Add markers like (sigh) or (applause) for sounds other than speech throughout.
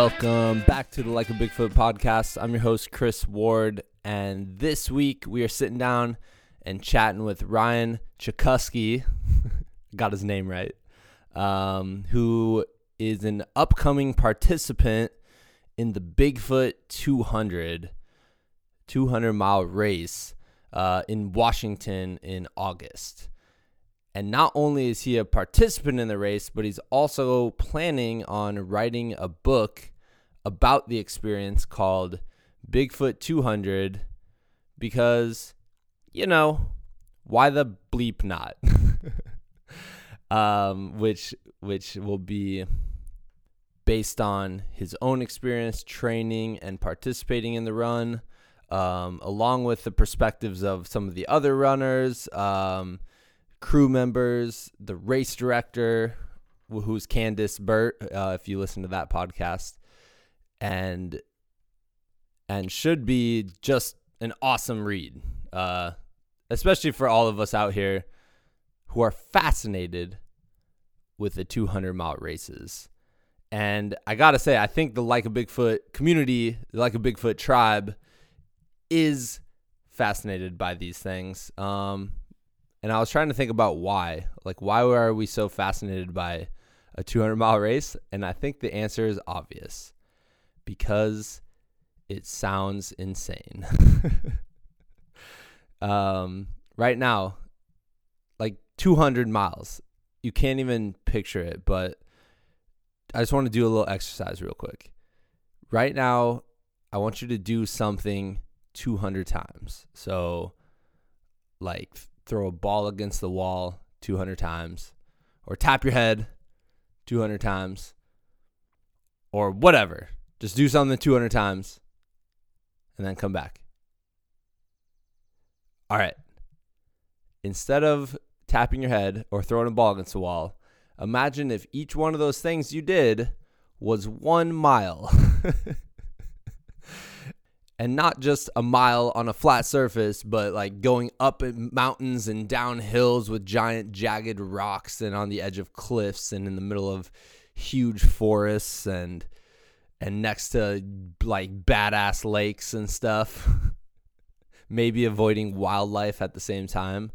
Welcome back to the Like a Bigfoot podcast. I'm your host, Chris Ward, and this week we are sitting down and chatting with Ryan Chakusky. (laughs) Got his name right. Um, who is an upcoming participant in the Bigfoot 200, 200 mile race uh, in Washington in August. And not only is he a participant in the race, but he's also planning on writing a book about the experience called Bigfoot 200 because, you know, why the bleep not? (laughs) um, which which will be based on his own experience training and participating in the run, um, along with the perspectives of some of the other runners. Um, crew members, the race director, who's Candice Burt, uh, if you listen to that podcast, and and should be just an awesome read, uh, especially for all of us out here who are fascinated with the 200 mile races. And I gotta say, I think the Like a Bigfoot community, the Like a Bigfoot tribe, is fascinated by these things. Um, and I was trying to think about why. Like, why are we so fascinated by a 200 mile race? And I think the answer is obvious because it sounds insane. (laughs) um, right now, like 200 miles, you can't even picture it, but I just want to do a little exercise real quick. Right now, I want you to do something 200 times. So, like throw a ball against the wall 200 times, or tap your head 200 times, or whatever. Just do something 200 times and then come back. All right. Instead of tapping your head or throwing a ball against the wall, imagine if each one of those things you did was one mile. (laughs) and not just a mile on a flat surface, but like going up mountains and down hills with giant jagged rocks and on the edge of cliffs and in the middle of huge forests and and next to like badass lakes and stuff. (laughs) Maybe avoiding wildlife at the same time.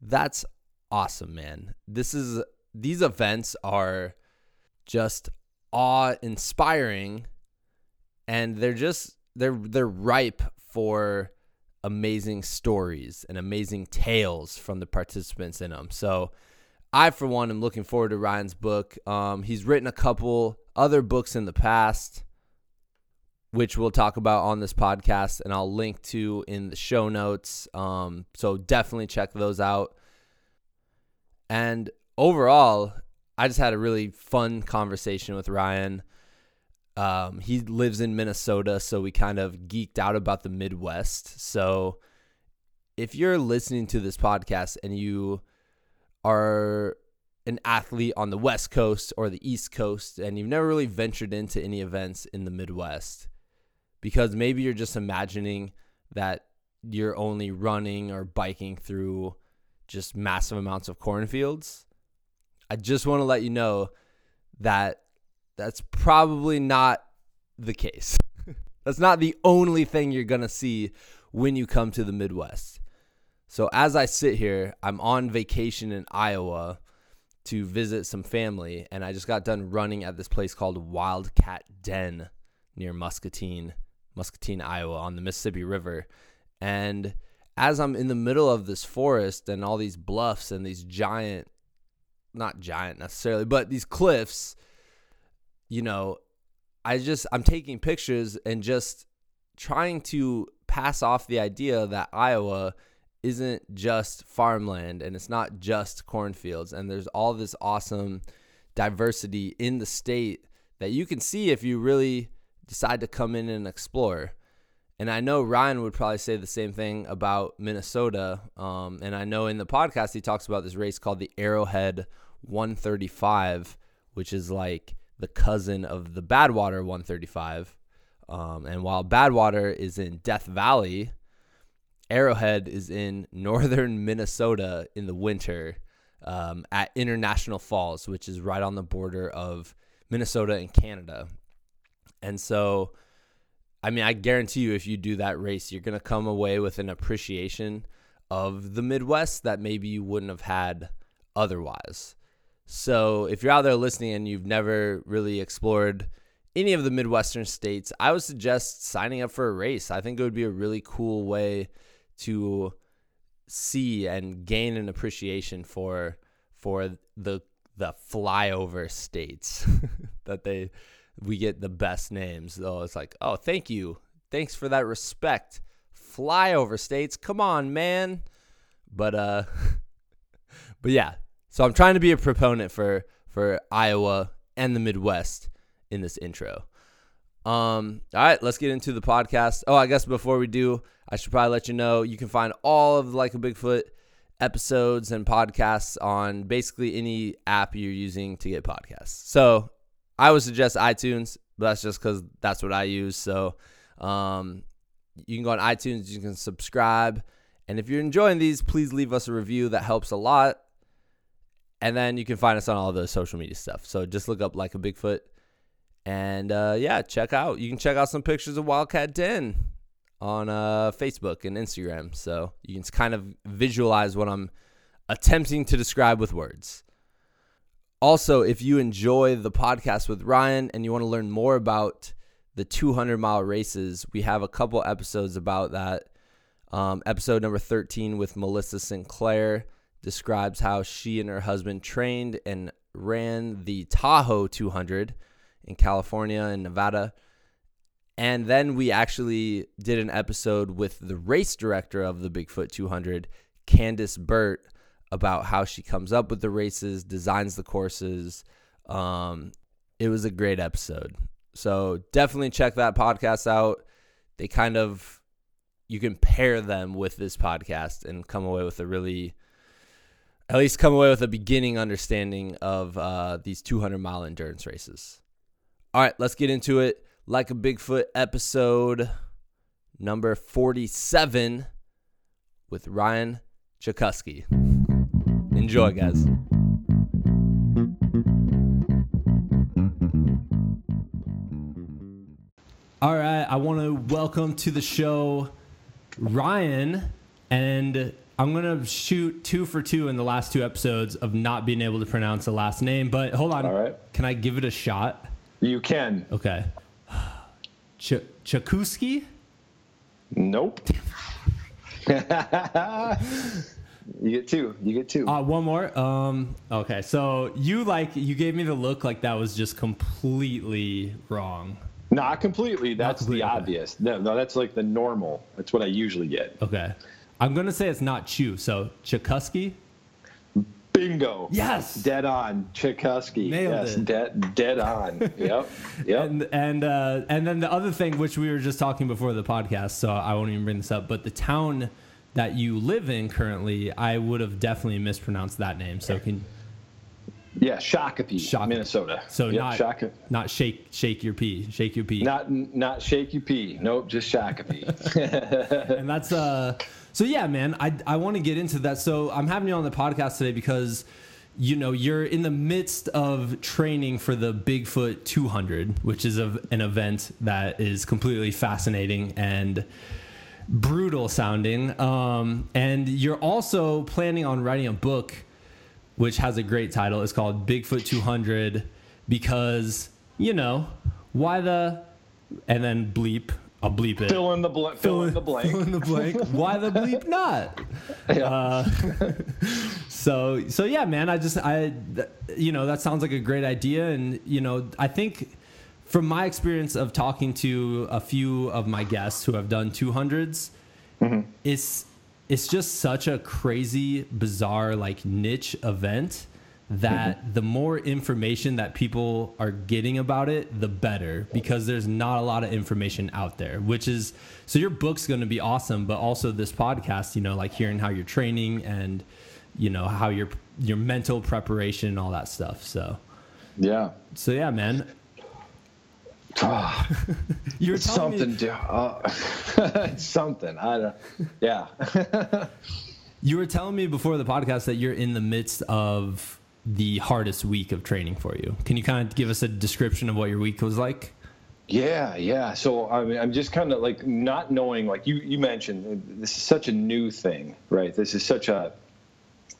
That's awesome, man. This is these events are just awe-inspiring and they're just they're they're ripe for amazing stories and amazing tales from the participants in them. So I, for one, am looking forward to Ryan's book. Um, he's written a couple other books in the past, which we'll talk about on this podcast, and I'll link to in the show notes. Um, so definitely check those out. And overall, I just had a really fun conversation with Ryan. Um, he lives in Minnesota, so we kind of geeked out about the Midwest. So if you're listening to this podcast and you are an athlete on the West Coast or the East Coast and you've never really ventured into any events in the Midwest, because maybe you're just imagining that you're only running or biking through just massive amounts of cornfields. I just want to let you know that that's probably not the case. (laughs) that's not the only thing you're going to see when you come to the Midwest. So as I sit here, I'm on vacation in Iowa to visit some family, and I just got done running at this place called Wildcat Den near Muscatine, Muscatine, Iowa, on the Mississippi River. And as I'm in the middle of this forest and all these bluffs and these giant, not giant necessarily, but these cliffs you know, I just I'm taking pictures and just trying to pass off the idea that Iowa isn't just farmland and it's not just cornfields and there's all this awesome diversity in the state that you can see if you really decide to come in and explore. And I know Ryan would probably say the same thing about Minnesota. Um, and I know in the podcast he talks about this race called the Arrowhead 135, which is like the cousin of the Badwater 135. Um, and while Badwater is in Death Valley, Arrowhead is in (laughs) northern Minnesota in the winter um, at International Falls, which is right on the border of Minnesota and Canada. And so, I mean, I guarantee you, if you do that race, you're going to come away with an appreciation of the Midwest that maybe you wouldn't have had otherwise. So, if you're out there listening and you've never really explored any of the Midwestern states, I would suggest signing up for a race. I think it would be a really cool way to see and gain an appreciation for for the the flyover states (laughs) that they we get the best names. Though it's like oh thank you. Thanks for that respect. Flyover states come on man. But uh (laughs) but yeah. So i'm trying to be a proponent for for iowa and the midwest in this intro. Um all right let's get into the podcast. Oh i guess before we do i should probably let you know you can find all of like a bigfoot episodes and podcasts on basically any app you're using to get podcasts. So I would suggest iTunes, but that's just because that's what I use. So um, you can go on iTunes, you can subscribe. And if you're enjoying these, please leave us a review. That helps a lot. And then you can find us on all the social media stuff. So just look up like a Bigfoot. And uh, yeah, check out. You can check out some pictures of Wildcat Den on uh, Facebook and Instagram. So you can kind of visualize what I'm attempting to describe with words. Also, if you enjoy the podcast with Ryan and you want to learn more about the 200 mile races, we have a couple episodes about that. Um, episode number 13 with Melissa Sinclair describes how she and her husband trained and ran the Tahoe 200 in California and Nevada. And then we actually did an episode with the race director of the Bigfoot 200, Candice Burt, about how she comes up with the races, designs the courses. Um, it was a great episode. So definitely check that podcast out. They kind of, you can pair them with this podcast and come away with a really, at least come away with a beginning understanding of uh, these 200 mile endurance races. All right, let's get into it. Like a Bigfoot episode number 47 with Ryan Chakusky. Enjoy, guys. All right, I want to welcome to the show Ryan, and I'm going to shoot two for two in the last two episodes of not being able to pronounce the last name. But hold on. All right. Can I give it a shot? You can. Okay. Ch- Chakuski? Nope. (laughs) you get two. You get two. Uh, one more. Um, okay, so you like you gave me the look like that was just completely wrong. Not completely. That's completely, the okay. obvious. No, no, that's like the normal. That's what I usually get. Okay, I'm gonna say it's not Chew. So Chakuski. Bingo. Yes. Dead on. Chikusky. Nailed yes. it. Dead. Dead on. (laughs) yep. Yep. And and uh, and then the other thing, which we were just talking before the podcast, so I won't even bring this up. But the town that you live in currently, I would have definitely mispronounced that name. So can yeah. Shakopee, Shakopee. Minnesota. so yep, not Shaka- not shake shake your pee, shake your pee. Not not shake your pee. Nope. Just Shakopee. (laughs) and that's uh so yeah man i i want to get into that so i'm having you on the podcast today because you know you're in the midst of training for the bigfoot 200 which is a, an event that is completely fascinating and brutal sounding um and you're also planning on writing a book which has a great title it's called bigfoot 200 because you know why the and then bleep i'll bleep it fill in the blank. Fill in the blank. Fill in the blank. (laughs) Why the bleep not? Yeah. Uh, (laughs) so so yeah, man. I just I th- you know that sounds like a great idea, and you know I think from my experience of talking to a few of my guests who have done 200s, it's it's just such a crazy, bizarre like niche event that mm-hmm. the more information that people are getting about it, the better because there's not a lot of information out there, which is so your book's going to be awesome, but also this podcast, you know, like hearing how you're training and you know how your your mental preparation and all that stuff. So yeah. so yeah, man. (sighs) You were it's something. me to- uh, (laughs) it's something. I don't. Yeah. (laughs) you were telling me before the podcast that you're in the midst of the hardest week of training for you. Can you kind of give us a description of what your week was like? Yeah, yeah. So I mean, I'm just kind of like not knowing. Like you, you mentioned, this is such a new thing, right? This is such a,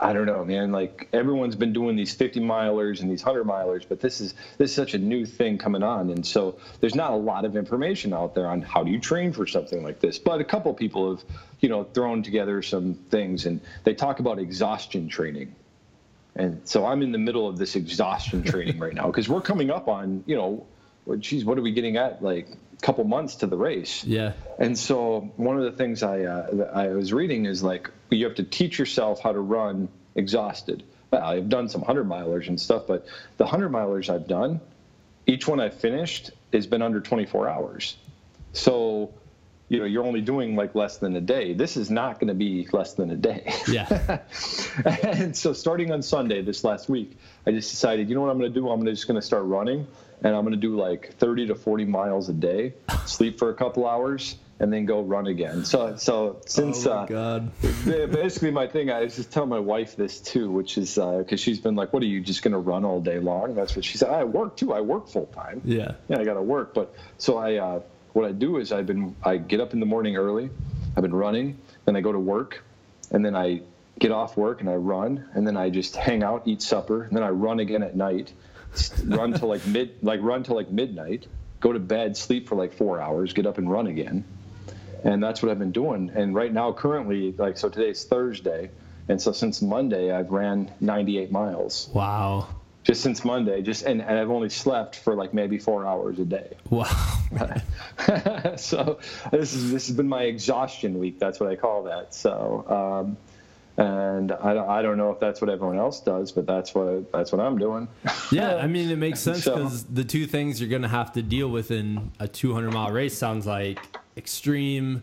I don't know, man. Like everyone's been doing these 50 milers and these 100 milers, but this is this is such a new thing coming on, and so there's not a lot of information out there on how do you train for something like this. But a couple people have, you know, thrown together some things, and they talk about exhaustion training. And so I'm in the middle of this exhaustion training right now because we're coming up on, you know, geez, what are we getting at? Like couple months to the race. Yeah. And so one of the things I uh, I was reading is like you have to teach yourself how to run exhausted. Well, I've done some hundred milers and stuff, but the hundred milers I've done, each one I've finished has been under 24 hours. So you know you're only doing like less than a day this is not going to be less than a day yeah (laughs) and so starting on sunday this last week i just decided you know what i'm going to do i'm just going to start running and i'm going to do like 30 to 40 miles a day sleep for a couple hours and then go run again. So so since oh my uh, God. (laughs) basically my thing i was just telling my wife this too which is because uh, she's been like what are you just going to run all day long? That's what she said. I work too. I work full time yeah. Yeah i got to work. But so i uh, what I do is I've been I get up in the morning early, I've been running, then I go to work, and then I get off work and I run, and then I just hang out, eat supper, and then I run again at night, (laughs) run till like mid like run till like midnight, go to bed, sleep for like four hours, get up and run again, and that's what I've been doing. And right now, currently, like so today's Thursday, and so since Monday I've ran 98 miles. Wow just since Monday. Just and, and I've only slept for like maybe four hours a day. Wow. (laughs) so this is this has been my exhaustion week. That's what I call that. So. Um, and I, I don't know if that's what everyone else does, but that's what that's what I'm doing. yeah, I mean it makes (laughs) sense because so, the two things you're gonna have to deal with in a 200 mile race sounds like extreme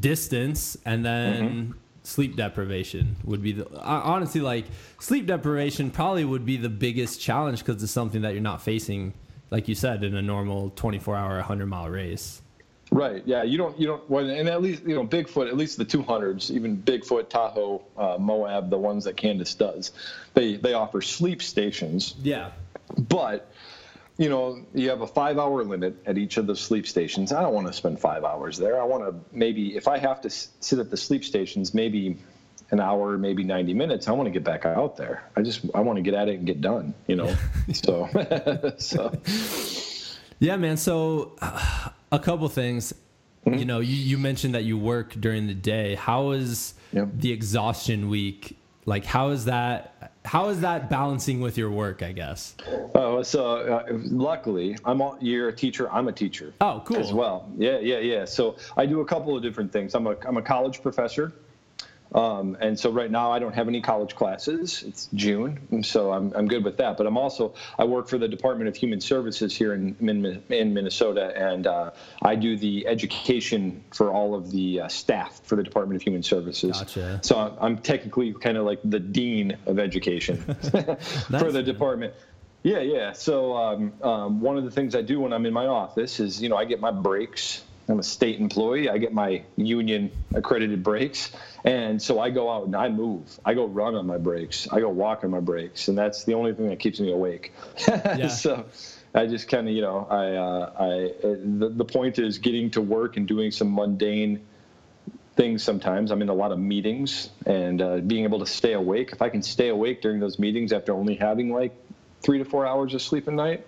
distance and then mm-hmm sleep deprivation would be the honestly like sleep deprivation probably would be the biggest challenge because it's something that you're not facing like you said in a normal 24 hour 100 mile race right yeah you don't you don't well, and at least you know bigfoot at least the 200s even bigfoot tahoe uh, moab the ones that Candice does they they offer sleep stations yeah but you know, you have a five hour limit at each of the sleep stations. I don't want to spend five hours there. I want to maybe, if I have to sit at the sleep stations, maybe an hour, maybe 90 minutes, I want to get back out there. I just, I want to get at it and get done, you know? (laughs) so, (laughs) so. Yeah, man. So, uh, a couple things. Mm-hmm. You know, you, you mentioned that you work during the day. How is yep. the exhaustion week? Like, how is that? how is that balancing with your work? I guess. Oh, so uh, luckily, I'm all, you're a teacher. I'm a teacher. Oh, cool. As well. Yeah, yeah, yeah. So I do a couple of different things. I'm a I'm a college professor. Um, and so right now I don't have any college classes. It's June, so I'm, I'm good with that. But I'm also I work for the Department of Human Services here in in, Minnesota, and uh, I do the education for all of the uh, staff for the Department of Human Services. Gotcha. So I'm, I'm technically kind of like the dean of education (laughs) for the department. Yeah, yeah. So um, um, one of the things I do when I'm in my office is, you know, I get my breaks I'm a state employee. I get my union accredited breaks. And so I go out and I move. I go run on my breaks. I go walk on my breaks. And that's the only thing that keeps me awake. (laughs) Yeah. so I just kind of, you know, I, uh, I, the, the point is getting to work and doing some mundane things sometimes. I'm in a lot of meetings and uh, being able to stay awake. If I can stay awake during those meetings after only having like three to four hours of sleep a night,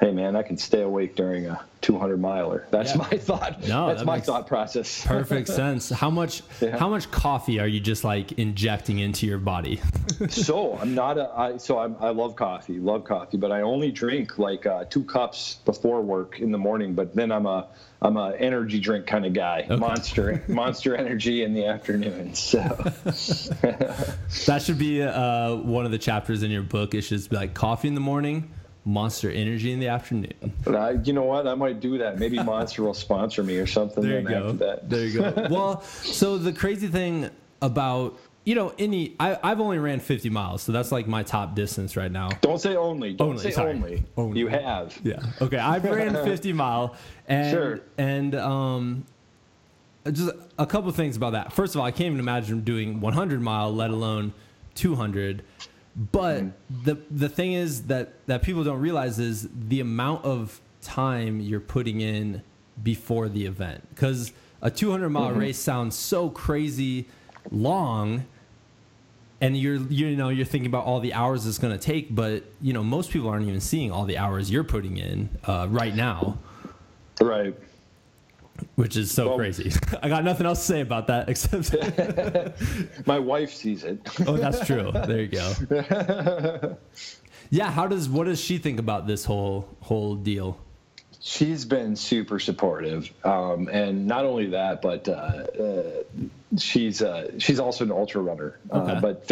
hey man, I can stay awake during a 200 miler. That's yeah. my thought. No, that's that my thought process. perfect (laughs) sense. How much yeah. how much coffee are you just like injecting into your body? (laughs) so I'm not a I so I'm, I love coffee, love coffee, but I only drink like uh, two cups before work in the morning. But then I'm a I'm a energy drink kind of guy. Okay. Monster (laughs) Monster Energy in the afternoon. So that should be uh, one of the chapters in your book. It should be like coffee in the morning Monster Energy in the afternoon. Uh, you know what? I might do that. Maybe (laughs) Monster will sponsor me or something. There you go. There you go. (laughs) well, so the crazy thing about you know any I, I've only ran 50 miles, so that's like my top distance right now. Don't say only. Don't only, say sorry. only. only. You have. Yeah. Okay. I've ran (laughs) 50 mile, and sure. and um, just a couple things about that. First of all, I can't even imagine doing 100 mile, let alone 200. But mm. the the thing is that that people don't realize is the amount of time you're putting in before the event? Because a 200 mile mm-hmm. race sounds so crazy long and you're you know you're thinking about all the hours it's going to take but you know most people aren't even seeing all the hours you're putting in uh, right now right which is so well, crazy. (laughs) I got nothing else to say about that except (laughs) my wife sees it. (laughs) Oh that's true. There you go. Yeah how does what does she think about this whole whole deal? She's been super supportive, um, and not only that, but uh, uh, she's uh, she's also an ultra runner. Uh, okay. but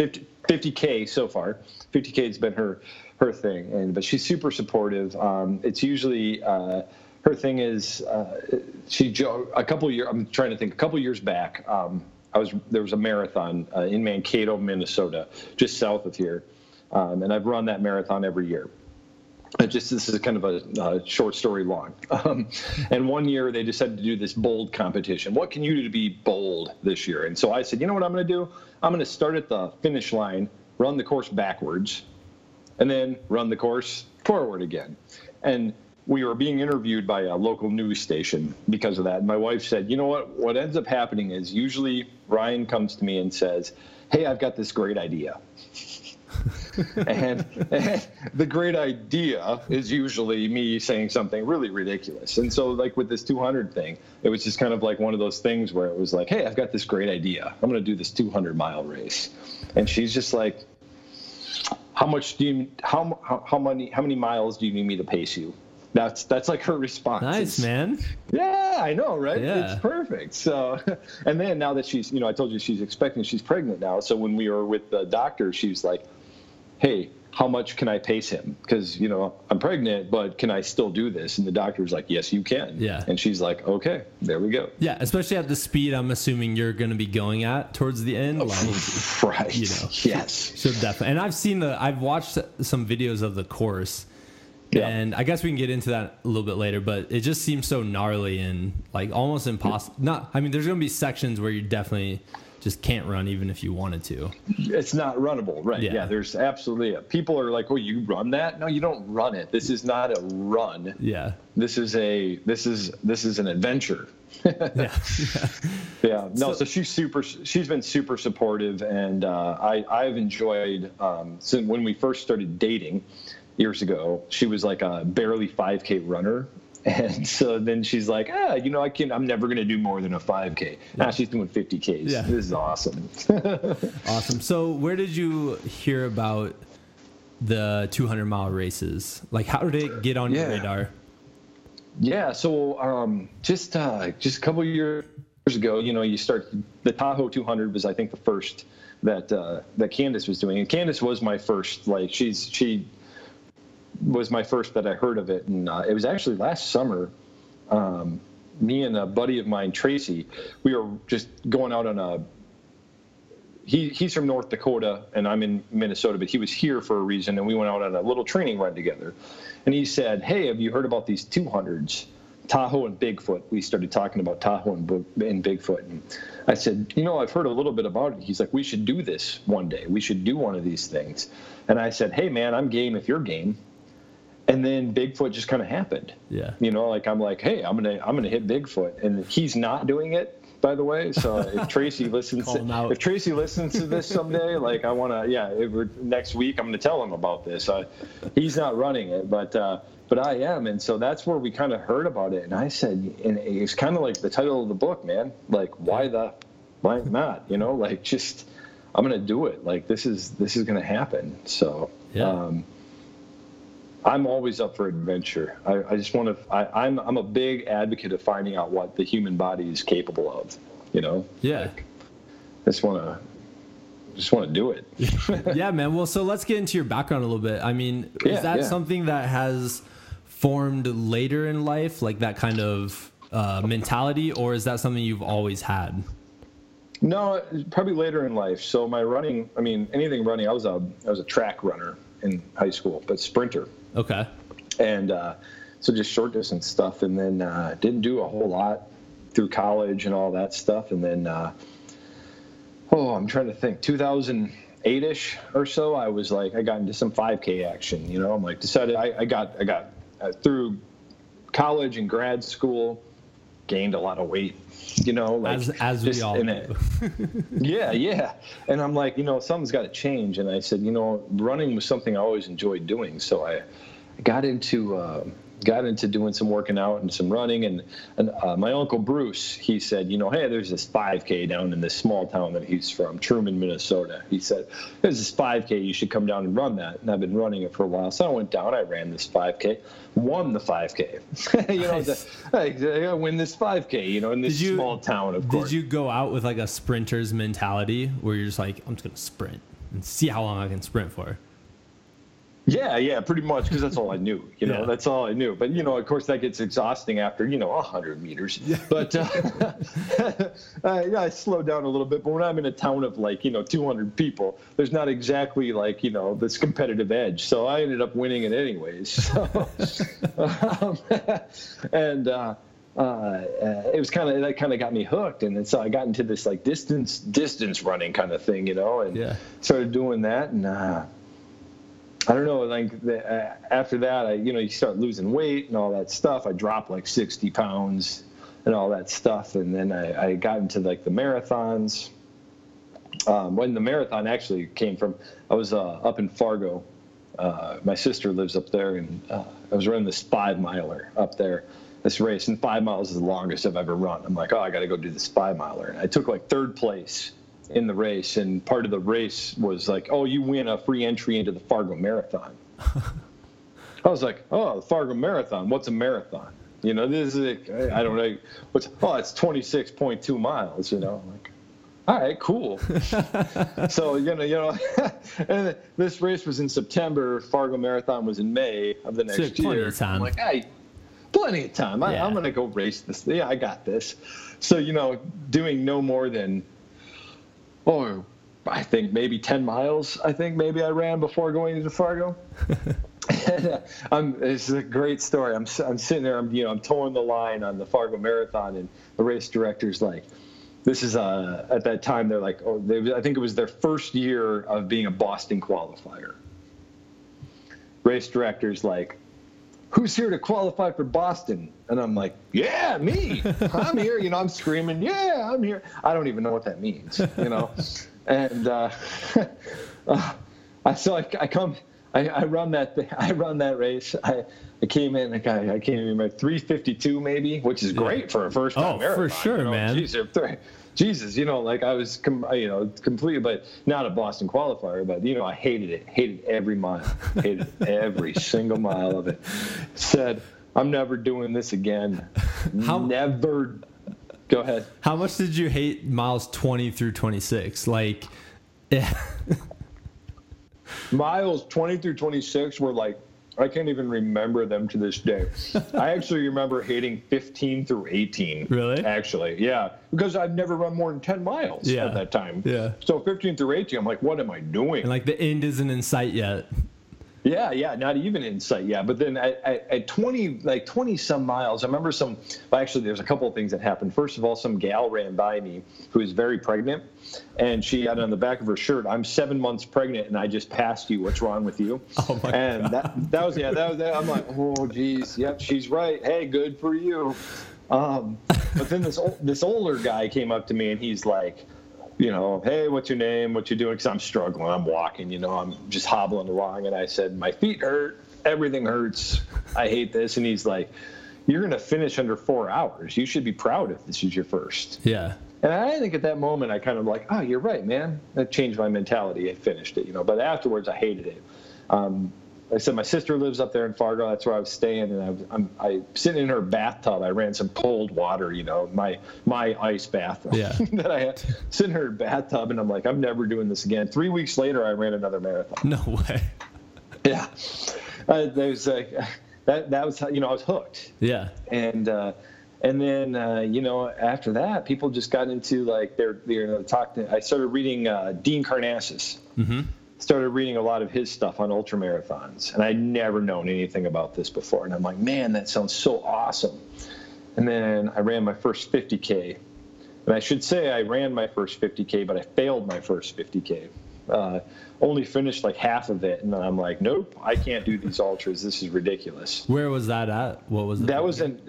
50 k so far, 50k has been her her thing, and but she's super supportive. Um, it's usually uh, her thing is uh, she a couple years. I'm trying to think. A couple years back, um, I was there was a marathon in Mankato, Minnesota, just south of here, um, and I've run that marathon every year just this is kind of a, a short story long. (laughs) Um, and one year they decided to do this bold competition. What can you do to be bold this year? And so I said, you know what I'm going to do? I'm going to start at the finish line, run the course backwards, and then run the course forward again. And we were being interviewed by a local news station because of that. And my wife said, you know what? What ends up happening is usually Ryan comes to me and says, hey, I've got this great idea. (laughs) and, and, the great idea is usually me saying something really ridiculous. And so, like with this 200 thing, it was just kind of like one of those things where it was like, hey, I've got this great idea. I'm going to do this 200 mile race. And she's just like, how much do you, how, how, how many, how many miles do you need me to pace you? That's that's like her response. Nice, it's, man. Yeah, I know, right? Yeah. It's perfect. So, (laughs) and then now that she's, you know, I told you she's expecting, she's pregnant now. So when we were with the doctor, she's like, hey, how much can I pace him? Because, you know, I'm pregnant, but can I still do this? And the doctor's like, yes, you can. Yeah. And she's like, okay, there we go. Yeah, especially at the speed I'm assuming you're going to be going at towards the end. Like, right. You know, yes. So definitely. And I've seen the, I've watched some videos of the course. Yeah. And I guess we can get into that a little bit later, but it just seems so gnarly and like almost impossible. Not, I mean, there's going to be sections where you definitely just can't run even if you wanted to. It's not runnable, right? Yeah, yeah there's absolutely a, people are like, "Oh, you run that?" No, you don't run it. This is not a run. Yeah. This is a this is this is an adventure. yeah. (laughs) yeah. No, so, so, she's super. She's been super supportive, and uh, I I've enjoyed um, since when we first started dating years ago. She was like a barely 5K runner, (laughs) and so then she's like, ah, you know, I can. I'm never going to do more than a 5K. Yeah. Now she's doing 50Ks. Yeah. This is awesome. (laughs) awesome. So where did you hear about the 200 mile races? Like, how did it get on yeah. your radar? Yeah. So um, just uh, just a couple years ago, you know, you start the Tahoe 200 was I think the first that uh, that Candice was doing, and Candice was my first. Like, she's she was my first that I heard of it, and uh, it was actually last summer. Um, me and a buddy of mine, Tracy, we were just going out on a. He, he's from North Dakota and I'm in Minnesota, but he was here for a reason, and we went out on a little training run together. And he said, "Hey, have you heard about these 200s?" Tahoe and Bigfoot. We started talking about Tahoe and, and Bigfoot. And I said, you know, I've heard a little bit about it. He's like, we should do this one day. We should do one of these things. And I said, hey, man, I'm game if you're game and then Bigfoot just kind of happened. Yeah. You know, like I'm like, hey, I'm gonna I'm gonna hit Bigfoot, and he's not doing it, by the way. So if (laughs) Tracy listens, to, if Tracy listens to this someday, (laughs) like I want to, yeah, next week I'm gonna tell him about this. Uh, he's not running it, but uh, but I am, and so that's where we kind of heard about it, and I said, and it's kind of like the title of the book, man. Like, why the, why not? You know, like just I'm gonna do it. Like this is this is gonna happen. So. Yeah. Um, I'm always up for adventure. I, I just want to. I, I'm, I'm a big advocate of finding out what the human body is capable of. You know. Yeah. Like, I just want to. Just want to do it. (laughs) yeah, man. Well, so let's get into your background a little bit. I mean, yeah, is that yeah. something that has formed later in life, like that kind of uh, mentality, or is that something you've always had? No, probably later in life. So my running, I mean, anything running. I was a I was a track runner in high school, but sprinter. Okay. And uh, so just short distance stuff, and then uh, didn't do a whole lot through college and all that stuff, and then uh, oh, I'm trying to think, 2008 ish or so, I was like, I got into some 5K action. You know, I'm like decided I, I got I got uh, through college and grad school, gained a lot of weight. You know, like as, as we all do. yeah, yeah. And I'm like, you know, something's got to change. And I said, you know, running was something I always enjoyed doing. So I got into. Uh, got into doing some working out and some running. And, and uh, my uncle Bruce, he said, you know, hey, there's this 5K down in this small town that he's from, Truman, Minnesota. He said, there's this 5K, you should come down and run that. And I've been running it for a while. So I went down, I ran this 5K, won the 5K. (laughs) you know, the, I, I win this 5K, you know, in this you, small town, of course. Did you go out with like a sprinter's mentality where you're just like, I'm just going to sprint and see how long I can sprint for? Yeah, yeah, pretty much because that's all I knew. You know, yeah. that's all I knew. But you know, of course, that gets exhausting after you know hundred meters. Yeah. But uh, (laughs) uh, yeah, I slowed down a little bit. But when I'm in a town of like you know 200 people, there's not exactly like you know this competitive edge. So I ended up winning it anyways. (laughs) So, um, (laughs) and. Uh, uh, uh, it was kind of that kind of got me hooked, and so I got into this like distance distance running kind of thing, you know, and yeah. started doing that, and uh, I don't know, like the, uh, after that, I, you know, you start losing weight and all that stuff. I dropped like 60 pounds and all that stuff. And then I, I got into like the marathons. Um, when the marathon actually came from, I was uh, up in Fargo. Uh, my sister lives up there, and uh, I was running this five miler up there, this race, and five miles is the longest I've ever run. I'm like, oh, I got to go do this five miler. And I took like third place in the race, and part of the race was like, "Oh, you win a free entry into the Fargo Marathon." (laughs) I was like, "Oh, the Fargo Marathon. What's a marathon?" You know, this is I don't know what's. Oh, it's twenty six point two miles. You know, like, all right, cool. (laughs) so you know, you know, (laughs) and this race was in September. Fargo Marathon was in May of the next so year. I'm like, hey, plenty of time. I, I'm gonna go race this. Yeah, I got this. So you know, doing no more than oh, I think maybe 10 miles, I think maybe I ran before going into Fargo. (laughs) (laughs) I'm, it's a great story. I'm, I'm sitting there, I'm, you know, I'm toeing the line on the Fargo Marathon, and the race director's like, this is uh, at that time they're like, oh, they, I think it was their first year of being a Boston qualifier. Race director's like, who's here to qualify for Boston? And I'm like, yeah, me. (laughs) I'm here. You know, I'm screaming, yeah, I'm here. I don't even know what that means, you know. (laughs) and uh, (laughs) uh, so I, I come, I, I, run that I run that race. I, I came in, I, I came in at 352 maybe, which is great for a first time oh, marathon. for sure, you know? man. Jeez, Jesus, you know, like I was, com- you know, completely, but not a Boston qualifier, but you know, I hated it, hated every mile, hated every (laughs) single mile of it. Said, I'm never doing this again. How, never. Go ahead. How much did you hate miles 20 through 26? Like, yeah. (laughs) miles 20 through 26 were like I can't even remember them to this day. (laughs) I actually remember hating 15 through 18. Really? Actually, yeah, because I've never run more than 10 miles yeah. at that time. Yeah. So 15 through 18, I'm like, what am I doing? And like the end isn't in sight yet. Yeah, yeah, not even in sight. Yeah, but then at, at, at, 20, like 20 some miles, I remember some. Well, actually, there's a couple of things that happened. First of all, some gal ran by me who is very pregnant, and she had on the back of her shirt, "I'm seven months pregnant, and I just passed you. What's wrong with you?" (laughs) Oh my and God. that that was yeah, that was that. I'm like, oh geez, yep, she's right. Hey, good for you. Um, but then this this older guy came up to me, and he's like you know, hey, what's your name? What you doing? Because I'm struggling. I'm walking. You know, I'm just hobbling along. And I said, my feet hurt. Everything hurts. I hate this. And he's like, you're going to finish under four hours. You should be proud if this is your first. Yeah. And I think at that moment, I kind of like, oh, you're right, man. That changed my mentality. I finished it, you know. But afterwards, I hated it. Um, I said my sister lives up there in Fargo. That's where I was staying, and I was, I'm I sitting in her bathtub. I ran some cold water, you know, my my ice bath yeah. (laughs) that I had. Sitting in her bathtub, and I'm like, I'm never doing this again. Three weeks later, I ran another marathon. No way. Yeah, uh, there's like that. That was how you know I was hooked. Yeah, and. uh and then uh, you know after that people just got into like they're they're talking i started reading uh, dean karnazes mm-hmm started reading a lot of his stuff on ultra marathons, and I'd never known anything about this before. And I'm like, man, that sounds so awesome. And then I ran my first 50K. And I should say I ran my first 50K, but I failed my first 50K. Uh, only finished like half of it, and I'm like, nope, I can't do these ultras. This is ridiculous. Where was that at? What was that? That was in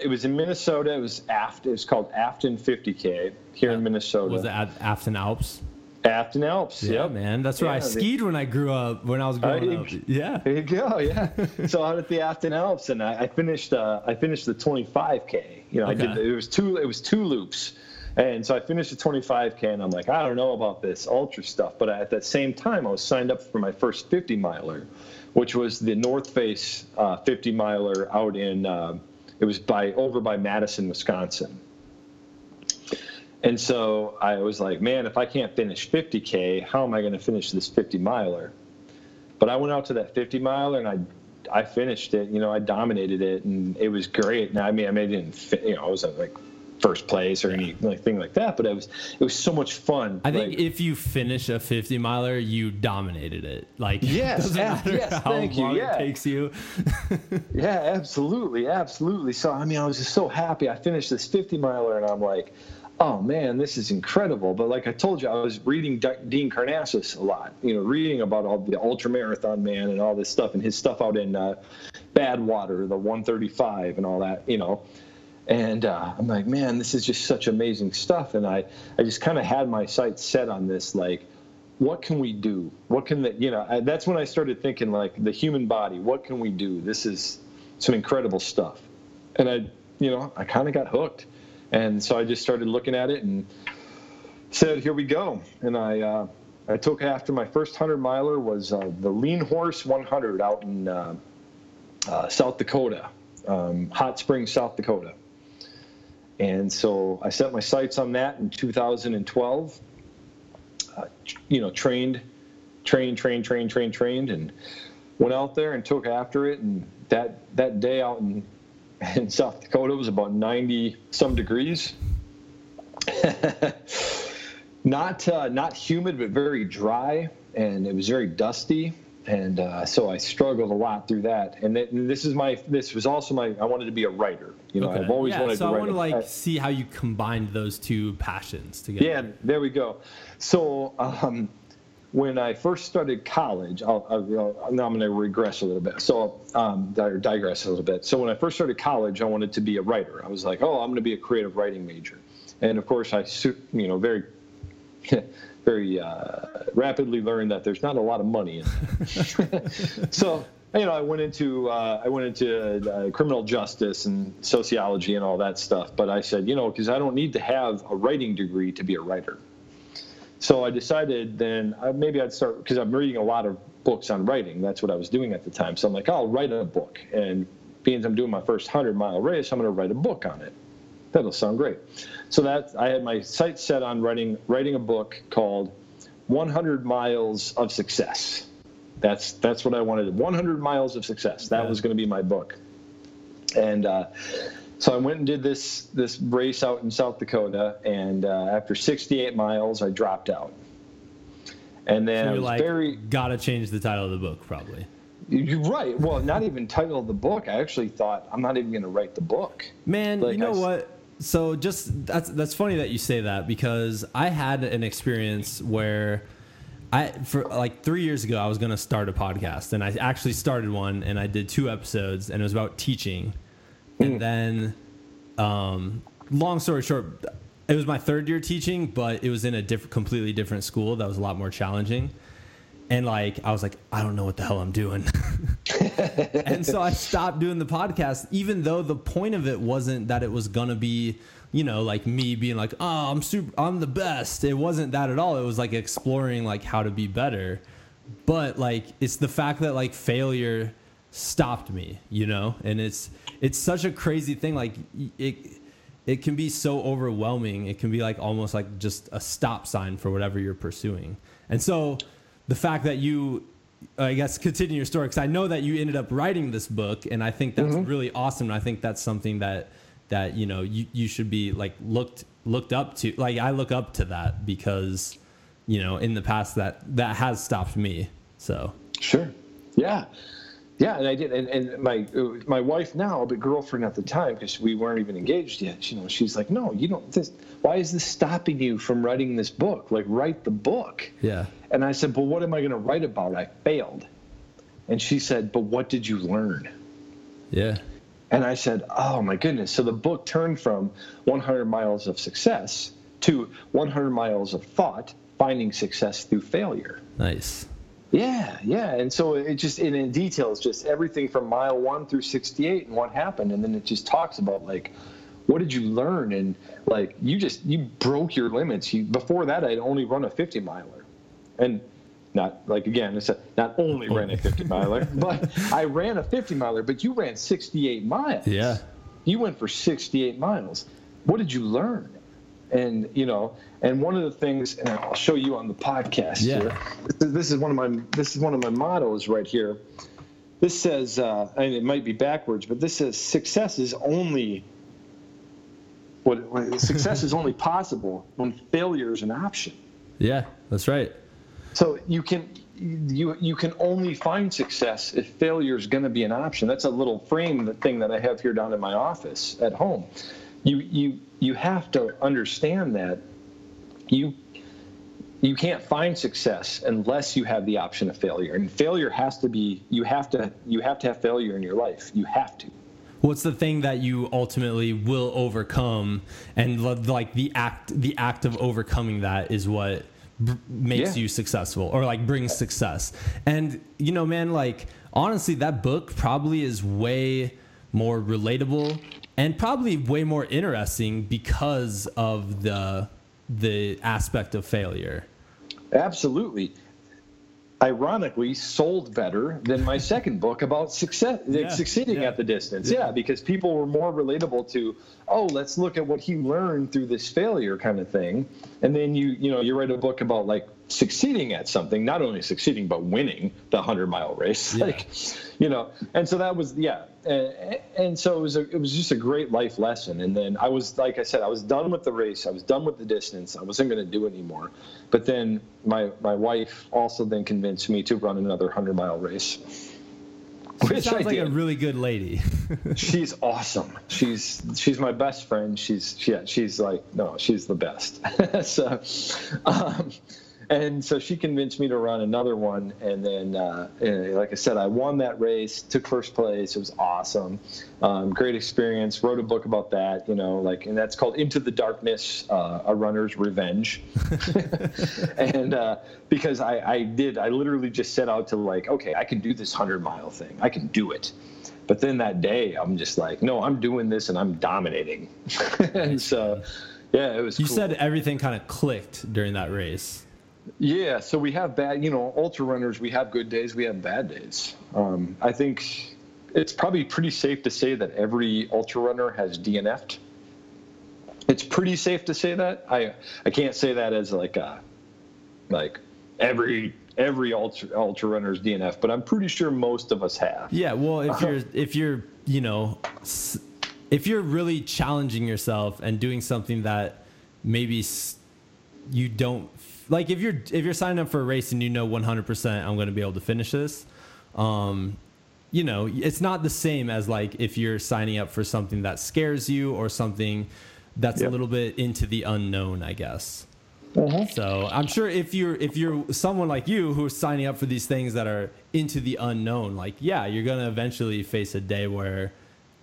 it was in Minnesota. It was Aft. It was called Afton 50K here in Minnesota. Was it at Afton Alps? Afton Alps. Yeah, yep. man. That's where yeah, I skied when I grew up. When I was growing uh, up. Yeah. (laughs) There you go. Yeah. (laughs) so out at the Afton Alps, and I, I finished. Uh, I finished the 25k. You know, okay. I did. It was two. It was two loops. And so I finished the 25K, and I'm like, I don't know about this ultra stuff. But at that same time, I was signed up for my first 50 miler, which was the North Face uh, 50 miler out in, uh, it was by over by Madison, Wisconsin. And so I was like, man, if I can't finish 50K, how am I going to finish this 50 miler? But I went out to that 50 miler and I I finished it. You know, I dominated it, and it was great. And I mean, I mean, I didn't, you know, I was like first place or anything like that. But it was it was so much fun. I think like, if you finish a 50 miler, you dominated it. Like (laughs) yes, doesn't matter yes, how thank long you. Yeah. it takes you. (laughs) yeah, absolutely, absolutely. So I mean, I was just so happy. I finished this 50 miler, and I'm like. Oh man, this is incredible! But like I told you, I was reading Dean Karnazes a lot. You know, reading about all the ultra marathon man and all this stuff, and his stuff out in uh, Badwater, the 135, and all that. You know, and uh, I'm like, man, this is just such amazing stuff. And I, I just kind of had my sights set on this, like, what can we do? What can the, you know, I, that's when I started thinking, like, the human body, what can we do? This is some incredible stuff. And I, you know, I kind of got hooked. And so I just started looking at it and said, here we go. And I, uh, I took after my first 100 miler was uh, the Lean Horse 100 out in uh, uh, South Dakota, um, Hot Springs, South Dakota. And so I set my sights on that in 2012. Uh, you know, trained, trained, trained, trained, trained, trained, and went out there and took after it. And that that day out in (laughs) in South Dakota was about 90 some degrees. (laughs) not uh, not humid, but very dry, and it was very dusty and uh, so I struggled a lot through that. And, it, and, this is my this was also my I wanted to be a writer. You know, okay. I've always yeah, wanted so to write. So I want to like see how you combined those two passions together. Yeah, there we go. So um, when I first started college, I'll, I'll, now I'm going to regress a little bit. So um, digress a little bit. So when I first started college, I wanted to be a writer. I was like, oh, I'm going to be a creative writing major. And of course, I you know very (laughs) very uh, rapidly learned that there's not a lot of money in (laughs) so you know, I went into uh, I went into uh, criminal justice and sociology and all that stuff. But I said, you know, because I don't need to have a writing degree to be a writer. So I decided then uh, maybe I'd start because I'm reading a lot of books on writing. That's what I was doing at the time. So I'm like, I'll write a book. And being I'm doing my first hundred mile race, I'm going to write a book on it. That'll sound great. So that I had my sights set on writing writing a book called 100 Miles of Success. That's that's what I wanted. 100 Miles of Success. That was going to be my book. And uh, so I went and did this this race out in South Dakota, and uh, after 68 miles, I dropped out. And then so I was like, very gotta change the title of the book, probably. You're right. Well, not even title of the book. I actually thought I'm not even going to write the book. Man, like, you know I, what? so just that's that's funny that you say that because I had an experience where I for like three years ago I was gonna start a podcast and I actually started one and I did two episodes and it was about teaching and hmm. then um, long story short it was my third year teaching but it was in a different completely different school that was a lot more challenging and like I was like, I don't know what the hell I'm doing. (laughs) and so I stopped doing the podcast, even though the point of it wasn't that it was gonna be, you know, like me being like, oh, I'm super, I'm the best. It wasn't that at all. It was like exploring like how to be better. But like it's the fact that like failure stopped me, you know, and it's it's such a crazy thing. Like it it can be so overwhelming. It can be like almost like just a stop sign for whatever you're pursuing. And so the fact that you I guess continue your story because I know that you ended up writing this book, and I think that's mm-hmm. really awesome. And I think that's something that that you know you, you should be like looked looked up to. Like I look up to that because you know in the past that that has stopped me. So sure, yeah, Yeah, and I did, and, and my uh, my wife now, but girlfriend at the time, because we weren't even engaged yet. You know, she's like, "No, you don't. This, why is this stopping you from writing this book? Like, write the book." Yeah. And I said, "But what am I going to write about? I failed." And she said, "But what did you learn?" Yeah. And I said, "Oh my goodness!" So the book turned from 100 miles of success to 100 miles of thought, finding success through failure. Nice. Yeah, yeah, and so it just and in details just everything from mile one through 68 and what happened, and then it just talks about like what did you learn and like you just you broke your limits. You before that I'd only run a 50 miler, and not like again it's a, not only ran a 50 miler, (laughs) but I ran a 50 miler, but you ran 68 miles. Yeah, you went for 68 miles. What did you learn? And you know and one of the things and i'll show you on the podcast yeah. here this is, one of my this is one of my mottos right here. This says uh, mean, it might be backwards but this says success is only what, what success is only possible when failure is an option. Yeah that's right. So you can you you can only find success if failure is going to be an option. That's a little frame thing that i have here down in my office at home. You you you have to understand that you you can't find success unless you have the option of failure. And failure has to be you have to you have to have failure in your life. You have to. What's the thing that you ultimately will overcome? And like the act the act of overcoming that is what b- makes yeah. you successful or like brings success. And you know man like honestly that book probably is way more relatable and probably way more interesting because of the the aspect of failure. Absolutely. Ironically, sold better than my second book about success, (laughs) yeah, succeeding yeah. at the distance. Yeah. yeah, because people were more relatable to, oh, let's look at what he learned through this failure kind of thing. And then you, you know, you write a book about like succeeding at something, not only succeeding but winning the hundred mile race. (laughs) Yeah. Like, you know, and so that was yeah, and, and so it was a, it was just a great life lesson. And then I was like I said, I was done with the race, I was done with the distance, I wasn't going to do it anymore. But then my my wife also then convinced me to run another hundred mile race. She sounds like a really good lady. (laughs) she's awesome. She's she's my best friend. She's yeah. She's like no. She's the best. (laughs) so, um, and so she convinced me to run another one. And then uh, and like i said i won that race took first place. It was awesome. Um, great experience. Wrote a book about that you know like and that's called into the darkness uh, a runner's revenge. (laughs) And uh, because I, I did i literally just set out to like okay i can do this 100 mile thing. I can do it. But then that day i'm just like no i'm doing this and i'm dominating. (laughs) And so yeah it was you cool. said everything kind of clicked during that race yeah, so we have bad, you know, ultra runners. We have good days, we have bad days. Um, I think it's probably pretty safe to say that every ultra runner has DNF'd. It's pretty safe to say that. I I can't say that as like a like every every ultra ultra runner's DNF, but I'm pretty sure most of us have. Yeah, well, if (laughs) you're if you're you know if you're really challenging yourself and doing something that maybe you don't like if you're if you're signing up for a race and you know 100% I'm going to be able to finish this, um, you know, it's not the same as like if you're signing up for something that scares you or something that's yep. a little bit into the unknown, I guess. Mm-hmm. So I'm sure if you're if you're someone like you who's signing up for these things that are into the unknown, like yeah, you're gonna eventually face a day where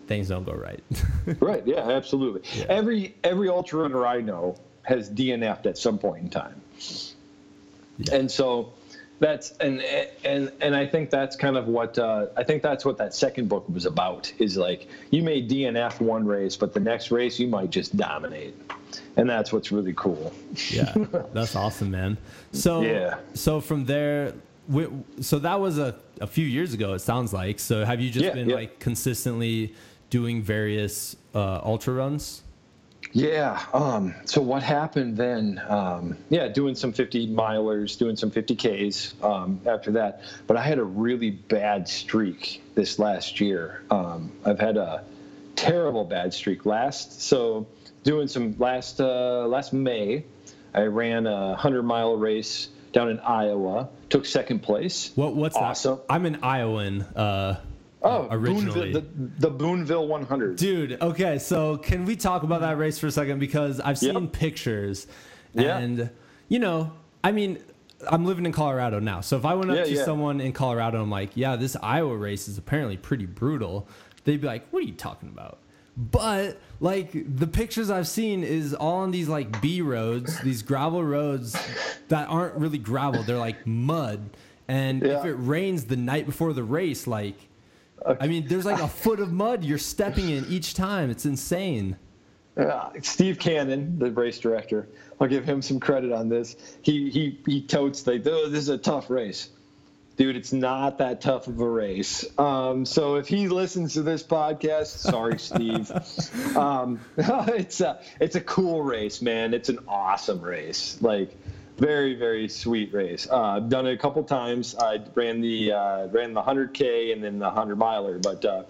things don't go right. (laughs) right. Yeah. Absolutely. Yeah. Every every ultra runner I know has DNF'd at some point in time. Yeah. And so that's and and and I think that's kind of what uh, I think that's what that second book was about. Is like you may DNF one race, but the next race you might just dominate, and that's what's really cool. yeah, (laughs) that's awesome, man. So yeah. So from there, so that was a a few years ago. It sounds like. So have you just yeah, been yeah. like consistently doing various uh, ultra runs? Yeah. Um, so what happened then? Um, yeah, doing some 50 milers, doing some 50Ks um, after that. But I had a really bad streak this last year. Um, I've had a terrible bad streak last. So doing some last uh, last May, I ran a 100 mile race down in Iowa. Took second place. What, what's awesome. that? I'm an Iowan. Uh, Oh, uh, originally Boonville, the, the, Boonville 100. Dude, okay, so can we talk about that race for a second because I've seen yep. pictures, and yeah. you know, I mean, I'm living in Colorado now, so if I went up yeah, to yeah. someone in Colorado, I'm like, yeah, this Iowa race is apparently pretty brutal. They'd be like, what are you talking about? But like the pictures I've seen is all on these like B roads, these gravel roads that aren't really gravel. They're like mud. And if it rains the night before the race, like I mean, there's like a foot of mud you're stepping in each time. It's insane. Uh, Steve Cannon, the race director, I'll give him some credit on this. He he he totes like, oh, this is a tough race dude, it's not that tough of a race. Um, so if he listens to this podcast, sorry, Steve. (laughs) Um, (laughs) it's a it's a cool race, man. It's an awesome race. Like very very sweet race. Uh, I've done it a couple times. I ran the uh, ran the 100k and then the 100 miler, but. Uh,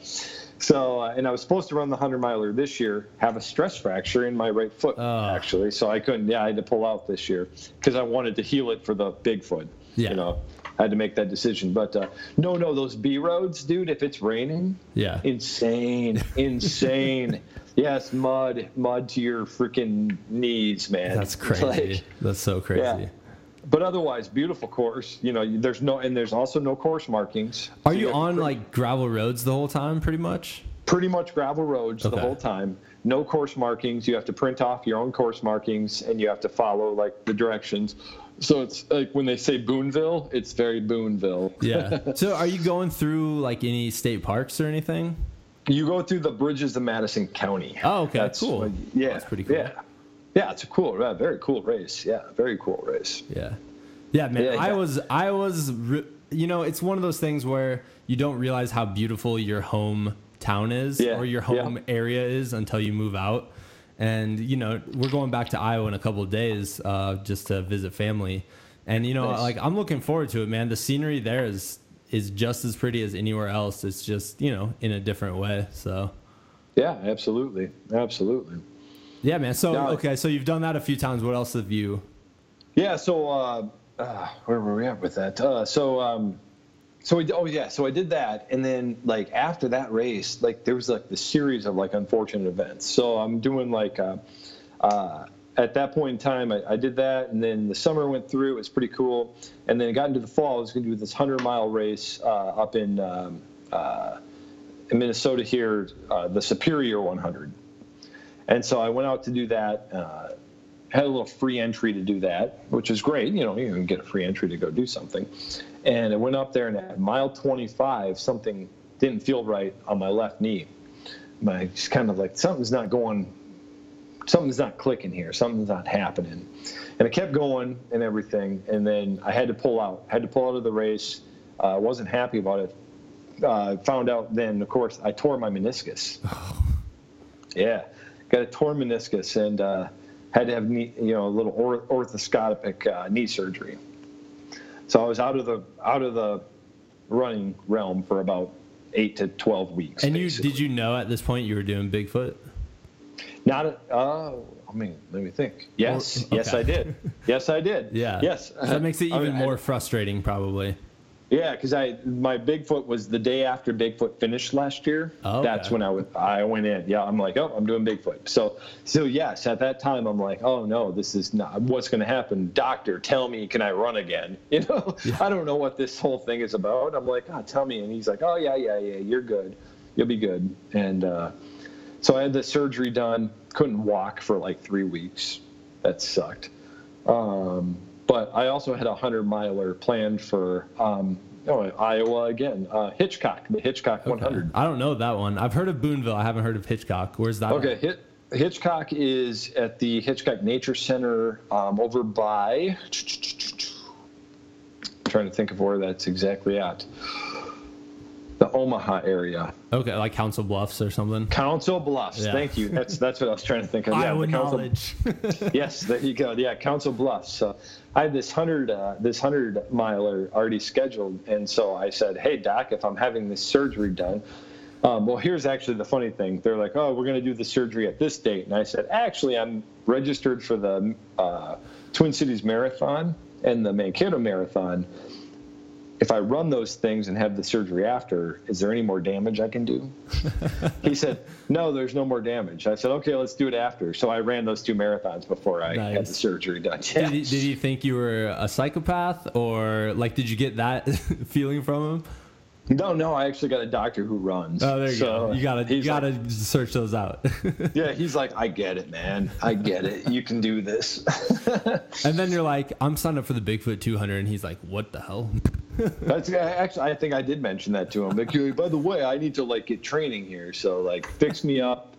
so, uh, and I was supposed to run the 100 miler this year, have a stress fracture in my right foot, oh. actually. So I couldn't, yeah, I had to pull out this year because I wanted to heal it for the Bigfoot. Yeah. You know, I had to make that decision. But uh, no, no, those B roads, dude. If it's raining, yeah, insane, insane. (laughs) yes, mud, mud to your freaking knees, man. That's crazy. Like, That's so crazy. Yeah. But otherwise, beautiful course. You know, there's no, and there's also no course markings. Are so you, you on like gravel roads the whole time, pretty much? Pretty much gravel roads okay. the whole time. No course markings. You have to print off your own course markings, and you have to follow like the directions. So it's like when they say Boonville, it's very Boonville. yeah. (laughs) So are you going through like any state parks or anything? You go through the bridges of Madison County. Oh, okay. That's cool. yeah. That's pretty cool. Yeah. Yeah, it's a cool, yeah, very cool race. Yeah, very cool race. Yeah. Yeah, man. Yeah, I was, I was, you know, it's one of those things where you don't realize how beautiful your hometown is yeah. or your home area is until you move out. And you know, we're going back to Iowa in a couple of days uh, just to visit family. And you know, nice. like I'm looking forward to it, man. The scenery there is is just as pretty as anywhere else. It's just you know in a different way. So. Yeah, absolutely, absolutely. Yeah, man. So now, okay, so you've done that a few times. What else have you? Yeah. So uh, uh, where were we at with that? Uh, so um, so we, oh yeah, so I did that, and then like after that race, like there was like the series of like unfortunate events. So I'm doing like, uh, uh, at that point in time, I, I, did that, and then the summer went through. It was pretty cool, and then it got into the fall. I was going to do this hundred mile race uh, up in, um, uh, in Minnesota here, uh, the Superior 100, and so I went out to do that uh, had a little free entry to do that, which is great. You know, you can get a free entry to go do something. And I went up there, and at mile 25, something didn't feel right on my left knee. My just kind of like something's not going, something's not clicking here, something's not happening. And I kept going and everything, and then I had to pull out. I had to pull out of the race. I uh, wasn't happy about it. Uh, found out then, of course, I tore my meniscus. (sighs) yeah, got a torn meniscus, and uh, had to have knee, you know a little arthroscopic uh, knee surgery. So I was out of the out of the running realm for about eight to twelve weeks. And basically. you did you know at this point you were doing Bigfoot? Not uh, I mean, let me think. Yes, or, okay. yes, I did. (laughs) Yes, I did. Yeah. Yes. So that makes it (laughs) even I mean, more I, frustrating, probably. Yeah, because I my Bigfoot was the day after Bigfoot finished last year. Oh, okay. That's when I went I went in. Yeah, I'm like, oh, I'm doing Bigfoot. So so yes, at that time I'm like, oh no, this is not what's going to happen. Doctor, tell me, can I run again? (laughs) You know, yeah. I don't know what this whole thing is about. I'm like, oh, tell me, and he's like, oh yeah, yeah, yeah, you're good, you'll be good. And uh, so I had the surgery done. Couldn't walk for like three weeks. That sucked. Um, but I also had a hundred miler planned for um, oh, Iowa again. Uh, Hitchcock, the Hitchcock okay. 100. I don't know that one. I've heard of Boonville. I haven't heard of Hitchcock. Where's that? Okay, Hit, Hitchcock is at the Hitchcock Nature Center um, over by. I'm (tsk) trying to think of where that's exactly at the Omaha area. Okay, like Council Bluffs or something. Council Bluffs. Yeah. Thank you. That's that's what I was trying to think of. Yeah, Iowa Council, knowledge. (laughs) yes, there you go. Yeah, Council Bluffs. So I had this hundred uh, this hundred miler already scheduled, and so I said, "Hey, Doc, if I'm having this surgery done." Um, well, here's actually the funny thing. They're like, "Oh, we're going to do the surgery at this date," and I said, "Actually, I'm registered for the uh, Twin Cities Marathon and the Mankato Marathon." If I run those things and have the surgery after, is there any more damage I can do? (laughs) he said, no, there's no more damage. I said, okay, let's do it after. So I ran those two marathons before I nice. had the surgery done. Yeah. Did, he, did he think you were a psychopath or like, did you get that (laughs) feeling from him? No, no, I actually got a doctor who runs. Oh, there you so go. You gotta, you gotta like, search those out. (laughs) yeah, he's like, I get it, man. I get it. You can do this. and then you're like, I'm signed up for the Bigfoot 200, and he's like, What the hell? (laughs) That's actually, I think I did mention that to him. Like, by the way, I need to like get training here, so like, fix me up,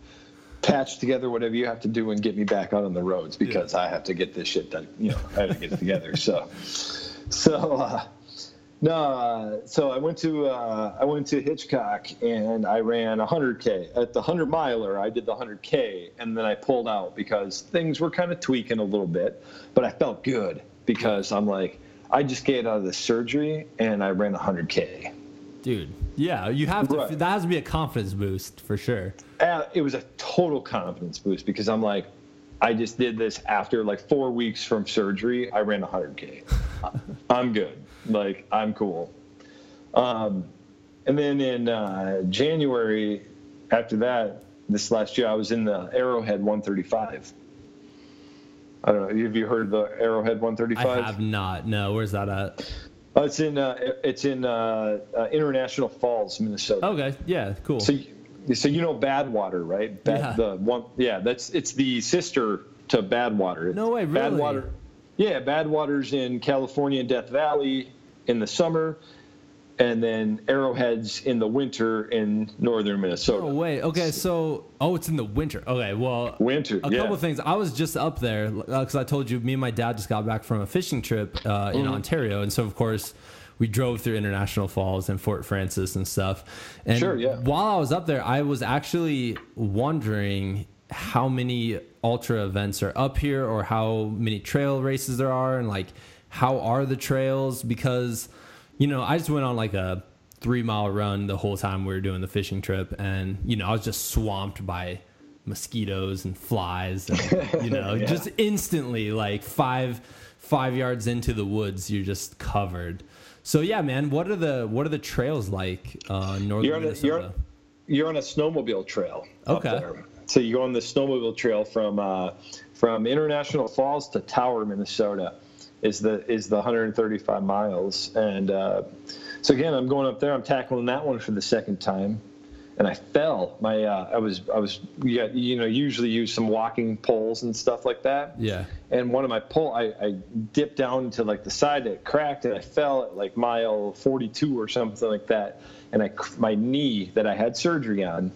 patch together whatever you have to do, and get me back out on the roads because yeah. I have to get this shit done. You know, I have to get it together. So, so. uh no, uh, so I went to uh, I went to Hitchcock and I ran 100k at the 100 miler. I did the 100k and then I pulled out because things were kind of tweaking a little bit, but I felt good because I'm like I just get out of the surgery and I ran 100k. Dude, yeah, you have to. Right. That has to be a confidence boost for sure. Uh, it was a total confidence boost because I'm like, I just did this after like four weeks from surgery. I ran 100k. (laughs) I'm good. Like I'm cool. Um, and then in uh, January, after that, this last year, I was in the Arrowhead 135. I don't know. Have you heard of the Arrowhead 135? I have not. No, where's that at? Uh, it's in uh, it's in uh, uh, International Falls, Minnesota. Okay, yeah, cool. So, so you know Badwater, right? Bad, yeah. The one, yeah. That's it's the sister to Badwater. No way, really? Badwater. Yeah, Badwater's in California, Death Valley in the summer, and then arrowheads in the winter in northern Minnesota. Oh wait, okay, so oh, it's in the winter. Okay, well, winter. A yeah. couple things. I was just up there because uh, I told you, me and my dad just got back from a fishing trip uh, in mm-hmm. Ontario, and so of course we drove through International Falls and Fort Frances and stuff. And sure, yeah. while I was up there, I was actually wondering how many ultra events are up here or how many trail races there are and like how are the trails because you know i just went on like a three mile run the whole time we were doing the fishing trip. And you know i was just swamped by mosquitoes and flies and, you know (laughs) yeah. just instantly like five five yards into the woods you're just covered. So yeah man what are the what are the trails like uh northern you're on a, you're, you're on a snowmobile trail okay. so you go on the snowmobile trail from uh, from International Falls to Tower, Minnesota, is the is the 135 miles. And uh, so again, I'm going up there. I'm tackling that one for the second time, and I fell. My uh, I was I was yeah, you know usually use some walking poles and stuff like that. Yeah. And one of my pole, I, I dipped down to like the side that cracked, and I fell at like mile 42 or something like that. And I my knee that I had surgery on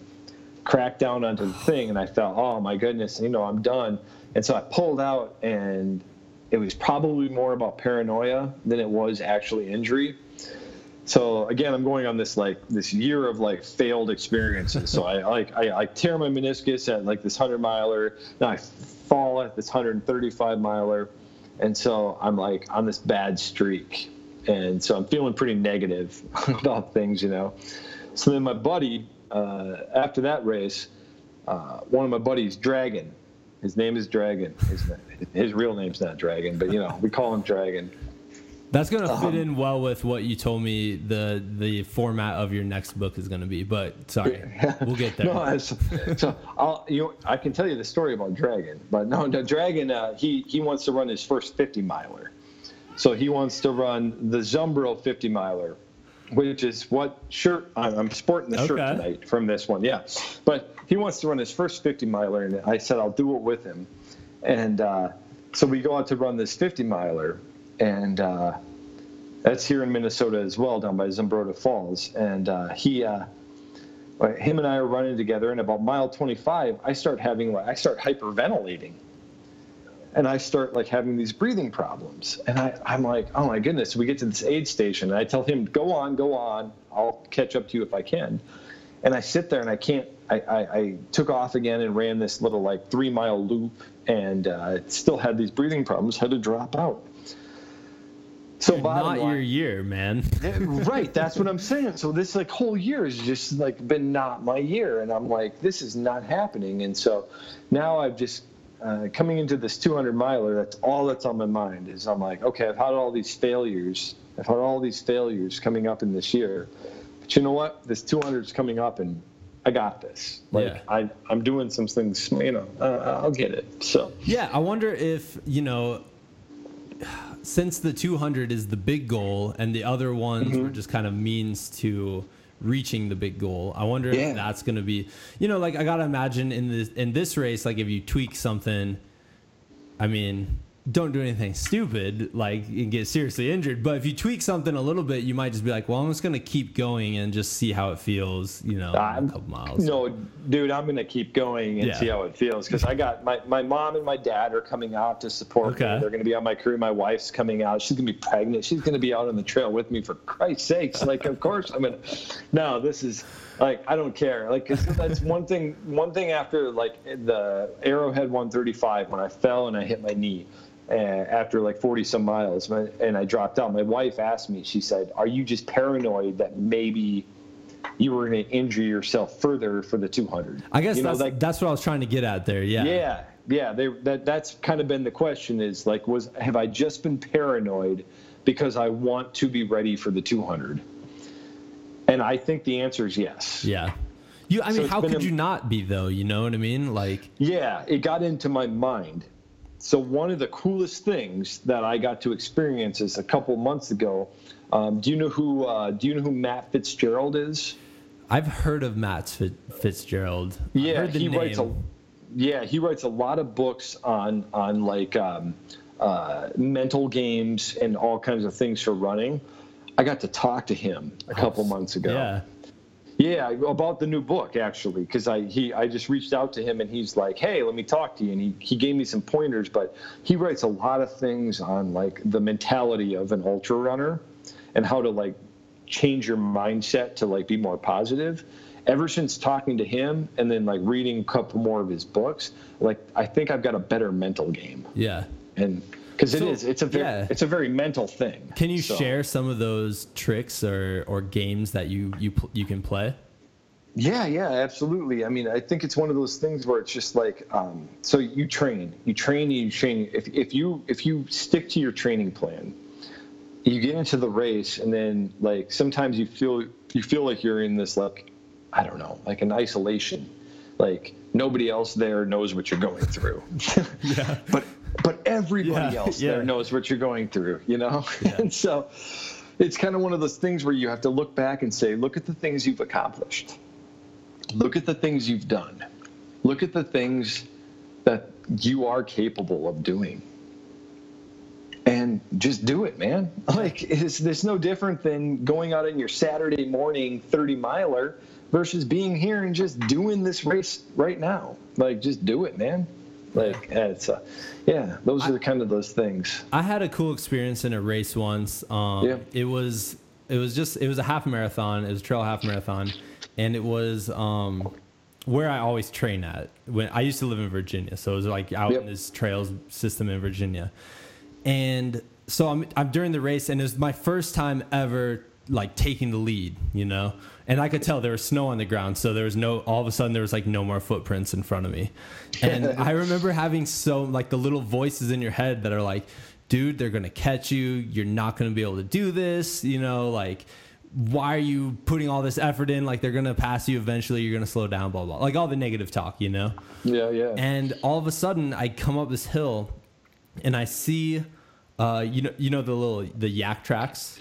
cracked down onto the thing, and I felt, oh my goodness, you know, I'm done. And so I pulled out, and it was probably more about paranoia than it was actually injury. So again, I'm going on this like this year of like failed experiences. so I like I, I tear my meniscus at like this hundred miler. Now I fall at this 135 miler, and so I'm like on this bad streak, and so I'm feeling pretty negative (laughs) about things, you know. So then my buddy uh, after that race, uh, one of my buddies, Dragon, his name is Dragon. His, his real name's not Dragon, but you know we call him Dragon. That's gonna fit um, in well with what you told me the the format of your next book is gonna be. But sorry, (laughs) we'll get there. no, so I'll you know, I can tell you the story about Dragon, but no, no Dragon uh, he he wants to run his first 50 miler, so he wants to run the Zumbro 50 miler which is what shirt I'm sporting the okay. shirt tonight from this one. Yeah, but he wants to run his first 50 miler, and I said I'll do it with him. And uh, so we go out to run this 50 miler, and uh, that's here in Minnesota as well, down by Zumbrota Falls. And uh, he, uh, him and I are running together, and about mile 25, I start having I start hyperventilating and I start like having these breathing problems. And I, I'm like, oh my goodness, we get to this aid station and I tell him, go on, go on. I'll catch up to you if I can. And I sit there and I can't, I, I, I took off again and ran this little like three mile loop and uh, still had these breathing problems, had to drop out. So not line, your year, man. right, that's what I'm saying. So this like whole year has just like been not my year, and I'm like, this is not happening. And so now I've just uh, coming into this 200 miler, that's all that's on my mind is I'm like, okay, I've had all these failures I've had all these failures coming up in this year. But you know what? This 200 is coming up, and I got this. Like Yeah. I, I'm doing some things. You know, uh, I'll get it. So Yeah, I wonder if, you know, since the 200 is the big goal and the other ones Mm-hmm. were just kind of means to reaching the big goal. I wonder Yeah. if that's going to be, you know, like I got to imagine in this in this race like if you tweak something I mean, don't do anything stupid like and get seriously injured, but if you tweak something a little bit, you might just be like, "Well, I'm just going to keep going and just see how it feels, you know, in a I'm- couple miles." No, dude, I'm gonna keep going and Yeah. see how it feels because I got my, my mom and my dad are coming out to support Okay. me. They're gonna be on my crew. My wife's coming out. She's gonna be pregnant. She's gonna be out on the trail with me for Christ's sakes. Like, of course I'm gonna. No, this is like I don't care. Like 'cause that's one thing. One thing after like the Arrowhead 135 when I fell and I hit my knee. Uh, after like 40 some miles and I dropped out, my wife asked me, she said, Are you just paranoid that maybe you were going to injure yourself further for the 200. I guess you know, that's like, that's what I was trying to get at there. Yeah. yeah, yeah. They, that that's kind of been the question is like, was have I just been paranoid because I want to be ready for the 200? And I think the answer is yes. Yeah. You, I mean, it's how could a- you not be though? You know what I mean? Like, Yeah, it got into my mind. So one of the coolest things that I got to experience is a couple months ago. Um, do you know who? Uh, do you know who Matt Fitzgerald is? I've heard of Matt Fitzgerald. Yeah, heard the he name. writes a yeah he writes a lot of books on on like um, uh, mental games and all kinds of things for running. I got to talk to him a couple months ago. Yeah. Yeah, about the new book actually, because I he I just reached out to him and he's like, hey, let me talk to you, and he he gave me some pointers. But he writes a lot of things on like the mentality of an ultra runner and how to like change your mindset to like be more positive. Ever since talking to him and then like reading a couple more of his books, like I think I've got a better mental game, Yeah. and because it So, is, it's a very yeah. it's a very mental thing. Can you So- share some of those tricks or, or games that you you pl- you can play? Yeah, yeah, absolutely. I mean, I think it's one of those things where it's just like, um, so you train, you train, you train. If if you if you stick to your training plan, you get into the race, and then like sometimes you feel you feel like you're in this like, I don't know, like an isolation, like nobody else there knows what you're going through. (laughs) yeah. (laughs) But but everybody Yeah, else yeah. there knows what you're going through, you know. (laughs) and so it's kind of one of those things where you have to look back and say, look at the things you've accomplished. Look at the things you've done. Look at the things that you are capable of doing. And just do it man. Like it's, there's no different than going out on your saturday morning 30 miler versus being here and just doing this race right now. Like just do it man like it's uh, yeah those are kind of those things I had a cool experience in a race once. Um, Yeah. It was it was just it was a half marathon. It was a trail half marathon, and it was um, where I always train at. When I used to live in Virginia, so it was like out Yep. in this trails system in Virginia, and so I'm I'm during the race, and it was my first time ever like taking the lead, you know. And I could tell there was snow on the ground, so there was no. All of a sudden, there was like no more footprints in front of me, and (laughs) I remember having so like the little voices in your head that are like, "Dude, they're gonna catch you. You're not gonna be able to do this." You know, like, why are you putting all this effort in? Like, they're gonna pass you eventually. You're gonna slow down. Blah blah. Like all the negative talk, you know. yeah yeah And all of a sudden, I come up this hill, and I see, uh, you know, you know the little the Yaktrax,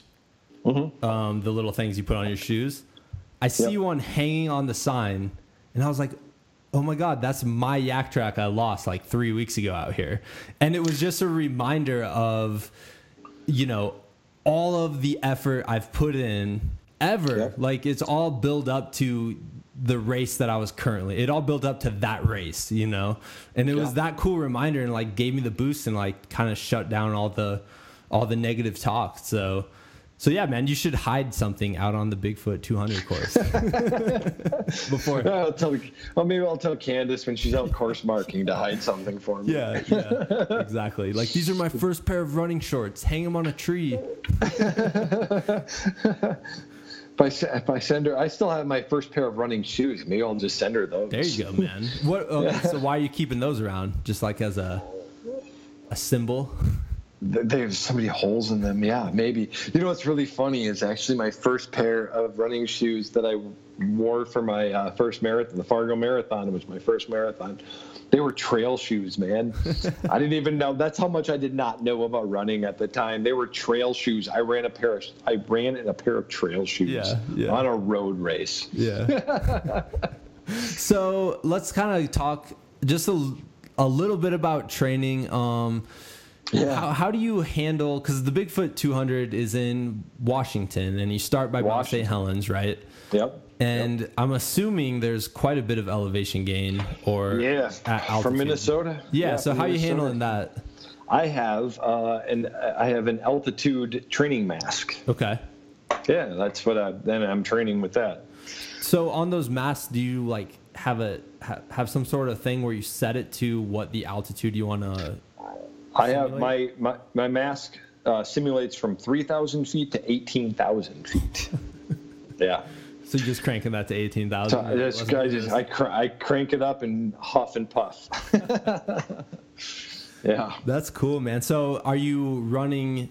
um, the little things you put on your shoes. I see Yep. one hanging on the sign, and I was like, "Oh my god, that's my yak track I lost like three weeks ago out here," and it was just a reminder of, you know, all of the effort I've put in ever. Like it's all built up to the race that I was currently. It all built up to that race, you know, and it was that cool reminder and like gave me the boost and like kind of shut down all the all the negative talk. So. So yeah, man, you should hide something out on the Bigfoot 200 course (laughs) before. I'll tell, well, maybe I'll tell Candice when she's out course marking to hide something for me. Yeah, yeah, exactly. Like these are my (laughs) first pair of running shorts. Hang them on a tree. If I, if I send her, I still have my first pair of running shoes. Maybe I'll just send her those. There you go, man. What? Okay, (laughs) so why are you keeping those around? Just like as a a symbol? There's so many holes in them. Yeah, maybe. You know what's really funny is actually my first pair of running shoes that I wore for my uh, first marathon, the Fargo Marathon, which was my first marathon. They were trail shoes, man. (laughs) I didn't even know. That's how much I did not know about running at the time. They were trail shoes. I ran a pair of. I ran in a pair of trail shoes yeah, yeah. on a road race. Yeah. (laughs) so let's kind of talk just a, a little bit about training. Um, yeah. How, how, do you handle? Because the Bigfoot 200 is in Washington, and you start by Mount St. Helens, right? Yep. And yep. I'm assuming there's quite a bit of elevation gain, or yeah, from Minnesota. Yeah. yeah so how are you handling that? I have uh, an I have an altitude training mask. Okay. Yeah, that's what I then I'm training with that. So on those masks, do you like have a have some sort of thing where you set it to what the altitude you want to I have my, my, my mask uh, simulates from 3,000 feet to 18,000 feet. (laughs) yeah. So you're just cranking that to 18,000? So I I, just I, cr- I crank it up and huff and puff. (laughs) yeah. That's cool, man. So are you running,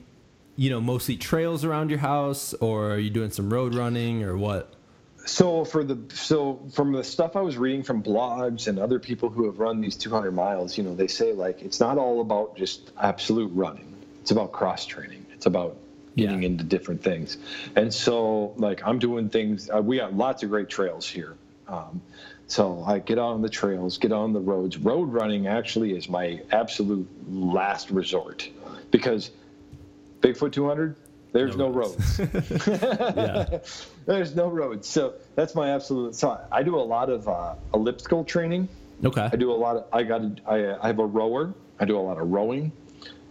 you know, mostly trails around your house or are you doing some road running or what? So for the so from the stuff I was reading from blogs and other people who have run these 200 miles, you know, they say like it's not all about just absolute running. It's about cross training. It's about getting yeah. into different things. And so like I'm doing things. Uh, we got lots of great trails here. Um, so I get on the trails, get on the roads. Road running actually is my absolute last resort because Bigfoot 200 there's no, no roads. (laughs) (laughs) roads. There's no roads. So that's my absolute. So I do a lot of uh, elliptical training. Okay. I do a lot of. I got. I, I have a rower. I do a lot of rowing.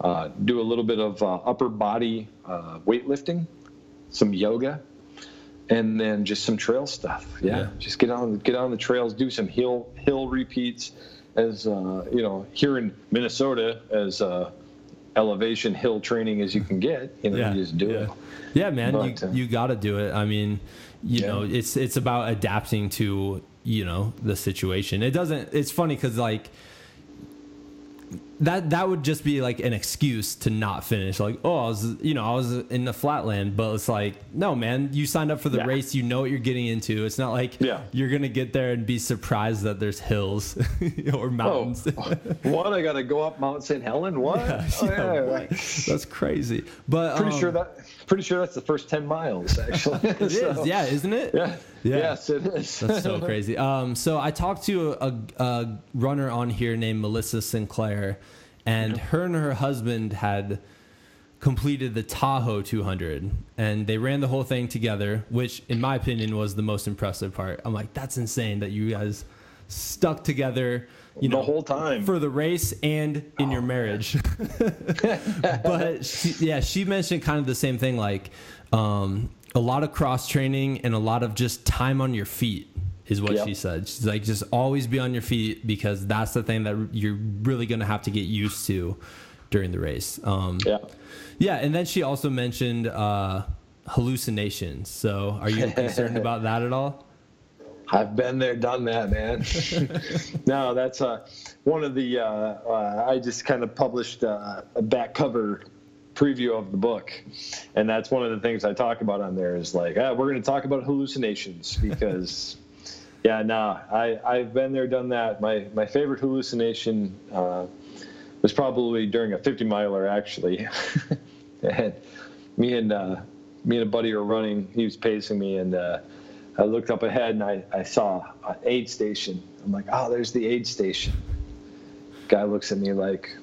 Uh, do a little bit of uh, upper body uh, weightlifting, some yoga, and then just some trail stuff. Yeah, yeah, just get on get on the trails, do some hill hill repeats. As uh, you know, here in Minnesota, as uh, elevation hill training as you can get. You know, yeah. you just do yeah. it. Yeah, man, but, you, uh, you got to do it. I mean, you yeah. know, it's it's about adapting to you know the situation. It doesn't. It's funny because like that that would just be like an excuse to not finish. Like, oh, I was you know I was in the flatland, but it's like no, man, you signed up for the yeah. race. You know what you're getting into. It's not like yeah. you're gonna get there and be surprised that there's hills (laughs) or mountains. Oh, what? I got to go up Mount St. Helen? (laughs) What? Yeah, oh, yeah, right. That's crazy. But pretty um, sure that pretty sure that's the first ten miles. Actually, (laughs) it so, is. Yeah, isn't it? Yeah. Yeah. Yes, it is. That's so (laughs) crazy. Um, so I talked to a, a runner on here named Melissa Sinclair and her and her husband had completed the Tahoe 200 and they ran the whole thing together which in my opinion was the most impressive part i'm like that's insane that you guys stuck together you know the whole time for the race and in oh, your marriage (laughs) but she, yeah she mentioned kind of the same thing like um, a lot of cross training and a lot of just time on your feet is what yep. she said. She's like, just always be on your feet because that's the thing that you're really going to have to get used to during the race. Um, yeah. Yeah. And then she also mentioned uh, hallucinations. So are you (laughs) concerned about that at all? I've been there, done that, man. (laughs) no, that's uh, one of the. Uh, uh, I just kind of published uh, a back cover preview of the book, and that's one of the things I talk about on there. Is like, ah, we're going to talk about hallucinations (laughs) because yeah, no, I I've been there, done that. My my favorite hallucination uh, was probably during a 50 miler actually, (laughs) and me and uh, me and a buddy were running. He was pacing me, and uh, I looked up ahead and I, I saw an aid station. I'm like, oh, there's the aid station. Guy looks at me like,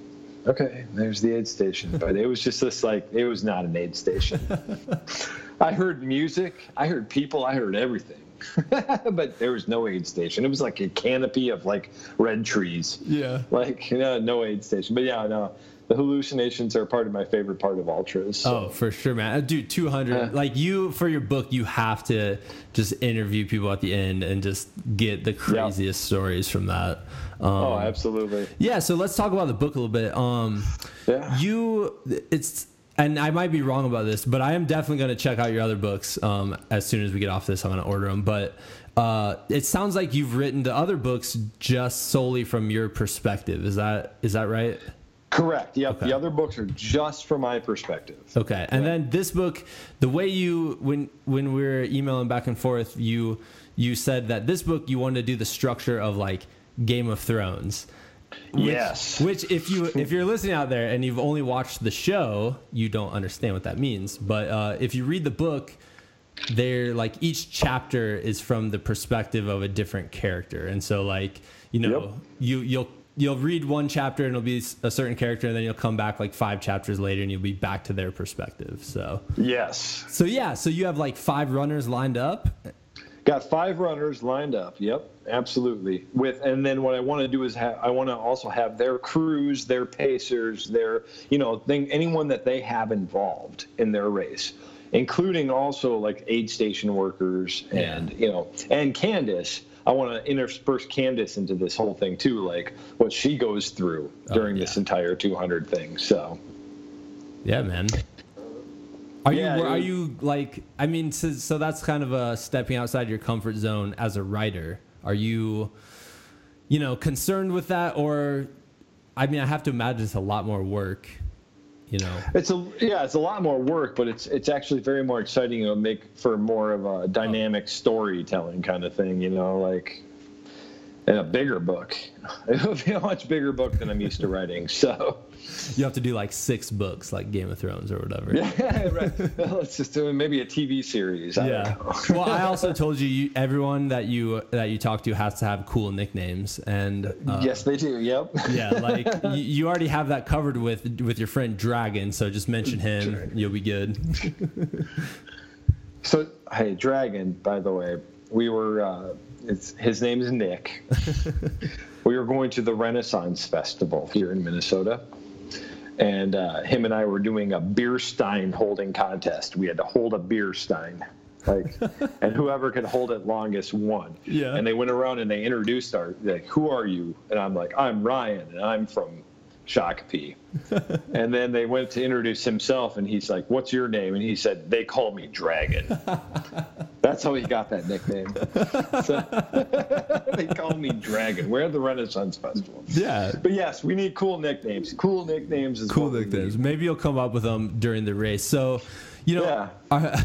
okay, there's the aid station. But it was just this like, it was not an aid station. (laughs) I heard music, I heard people, I heard everything. (laughs) but there was no aid station. It was like a canopy of like red trees. Yeah. Like you know, no aid station. But yeah, no. The hallucinations are part of my favorite part of ultras. So. Oh, for sure, man. Uh, dude, 200. Uh, like you, for your book, you have to just interview people at the end and just get the craziest yeah. stories from that. Um, oh, absolutely. Yeah. So let's talk about the book a little bit. Um, yeah. You, it's and I might be wrong about this, but I am definitely going to check out your other books um, as soon as we get off this. I'm going to order them. But uh, it sounds like you've written the other books just solely from your perspective. Is that is that right? Correct. Yep. Okay. The other books are just from my perspective. Okay. And yeah. then this book, the way you when when we are emailing back and forth, you you said that this book you wanted to do the structure of like Game of Thrones. Which, yes. Which, if you if you're listening out there and you've only watched the show, you don't understand what that means. But uh, if you read the book, they're like each chapter is from the perspective of a different character, and so like you know yep. you you'll you'll read one chapter and it'll be a certain character and then you'll come back like five chapters later and you'll be back to their perspective so yes so yeah so you have like five runners lined up got five runners lined up yep absolutely with and then what i want to do is have i want to also have their crews their pacers their you know thing anyone that they have involved in their race including also like aid station workers and yeah. you know and candice I want to intersperse Candice into this whole thing too, like what she goes through oh, during yeah. this entire 200 thing. So, yeah, man. Are yeah, you are you like? I mean, so, so that's kind of a stepping outside your comfort zone as a writer. Are you, you know, concerned with that, or? I mean, I have to imagine it's a lot more work you know it's a yeah it's a lot more work but it's it's actually very more exciting it'll make for more of a dynamic storytelling kind of thing you know like in a bigger book it'll (laughs) be a much bigger book than i'm used to writing (laughs) so (laughs) you have to do like six books, like Game of Thrones or whatever. Yeah, (laughs) right. Well, let's just do maybe a TV series. I yeah. (laughs) well, I also told you, you, everyone that you that you talk to has to have cool nicknames, and uh, yes, they do. Yep. Yeah, like you, you, already have that covered with with your friend Dragon, so just mention him, Dragon. you'll be good. so, hey, Dragon. By the way, we were. Uh, it's his name is Nick. we were going to the Renaissance Festival here in Minnesota and uh, him and I were doing a beer stein holding contest. We had to hold a beer stein, like, (laughs) and whoever could hold it longest won. Yeah. And they went around and they introduced our like, who are you? And I'm like, I'm Ryan, and I'm from Shakopee. (laughs) and then they went to introduce himself, and he's like, "What's your name?" And he said, "They call me Dragon." (laughs) That's how he got that nickname. (laughs) So, they call me Dragon. We're at the Renaissance Festival. Yeah. But yes, we need cool nicknames. Cool nicknames is cool nicknames. Maybe you'll come up with them during the race. So, you know, yeah. are,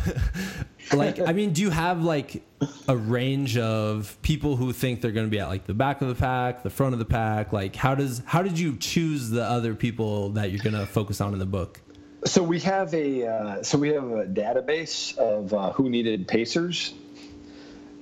(laughs) like, I mean, do you have like a range of people who think they're going to be at like the back of the pack, the front of the pack? Like, how does how did you choose the other people that you're going to focus on in the book? So we have a uh, so we have a database of uh, who needed pacers,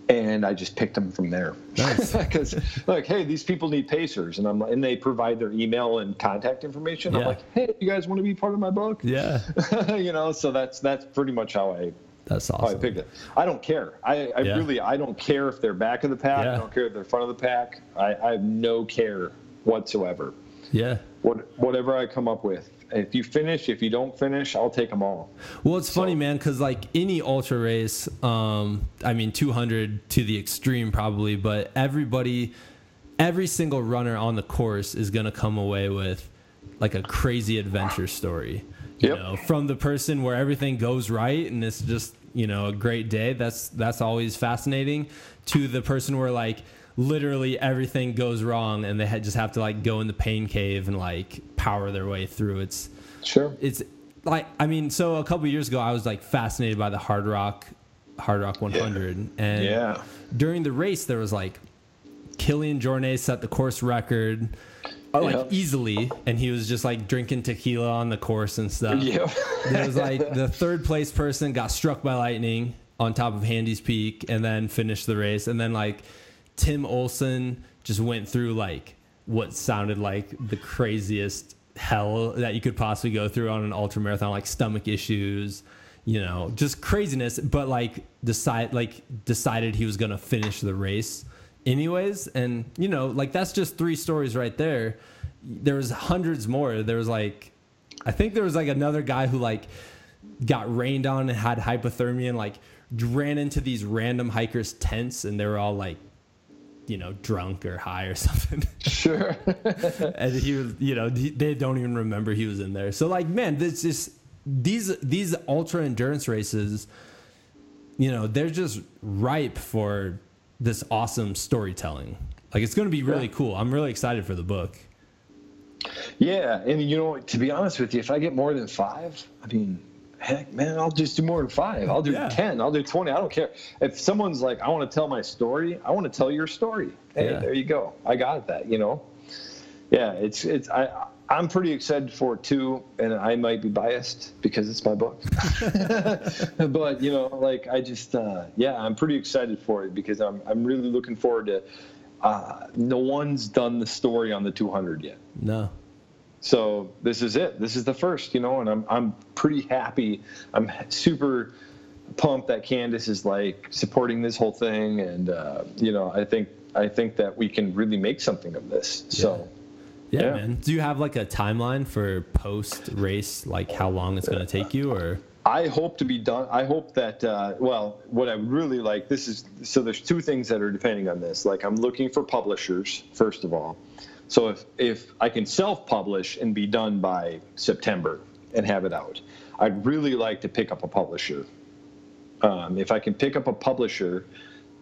and I just picked them from there. Because nice. (laughs) like, hey, these people need pacers, and I'm and they provide their email and contact information. Yeah. I'm like, hey, you guys want to be part of my book? Yeah. (laughs) you know, so that's that's pretty much how I that's awesome. I picked it. I don't care. I, I yeah. really I don't care if they're back of the pack. Yeah. I don't care if they're front of the pack. I, I have no care whatsoever. Yeah. What whatever I come up with. If you finish, if you don't finish, I'll take them all. Well, it's so. funny, man, because like any ultra race, um, I mean, 200 to the extreme probably, but everybody, every single runner on the course is gonna come away with like a crazy adventure story. You yep. know, from the person where everything goes right and it's just you know a great day. That's that's always fascinating. To the person where like literally everything goes wrong and they just have to like go in the pain cave and like power their way through. It's sure. It's like I mean, so a couple years ago I was like fascinated by the Hardrock hard rock 100 yeah. and yeah. during the race there was like Kilian Jornet set the course record uh, like yep. easily, and he was just like drinking tequila on the course and stuff. Yep. There was like (laughs) the third place person got struck by lightning on top of Handies Peak and then finished the race, and then like Tim Olson just went through like what sounded like the craziest hell that you could possibly go through on an ultra marathon, like stomach issues, you know, just craziness. But like decide like decided he was gonna finish the race anyways and you know like that's just three stories right there there was hundreds more there was like i think there was like another guy who like got rained on and had hypothermia and like ran into these random hikers tents and they were all like you know drunk or high or (laughs) something sure (laughs) and he was you know they don't even remember he was in there so like man this is these these ultra endurance races you know they're just ripe for this awesome storytelling. Like it's going to be really yeah. cool. I'm really excited for the book. Yeah, and you know, to be honest with you, if I get more than five, I mean, heck, man, I'll just do more than five. I'll do yeah. ten. I'll do twenty. I don't care. If someone's like, I want to tell my story, I want to tell your story. Hey, yeah. there you go. I got that. You know. Yeah, it's it's I. I'm pretty excited for it too, and I might be biased because it's my book. (laughs) but you know, like I just, uh, yeah, I'm pretty excited for it because I'm I'm really looking forward to. Uh, no one's done the story on the 200 yet. No. So this is it. This is the first, you know, and I'm I'm pretty happy. I'm super pumped that Candice is like supporting this whole thing, and uh, you know, I think I think that we can really make something of this. Yeah. So. Yeah, yeah, man. Do you have like a timeline for post race, like how long it's going to take you, or? I hope to be done. I hope that, uh, well, what I really like, this is, so there's two things that are depending on this. Like, I'm looking for publishers, first of all. So if if I can self-publish and be done by September and have it out, I'd really like to pick up a publisher. Um, if I can pick up a publisher,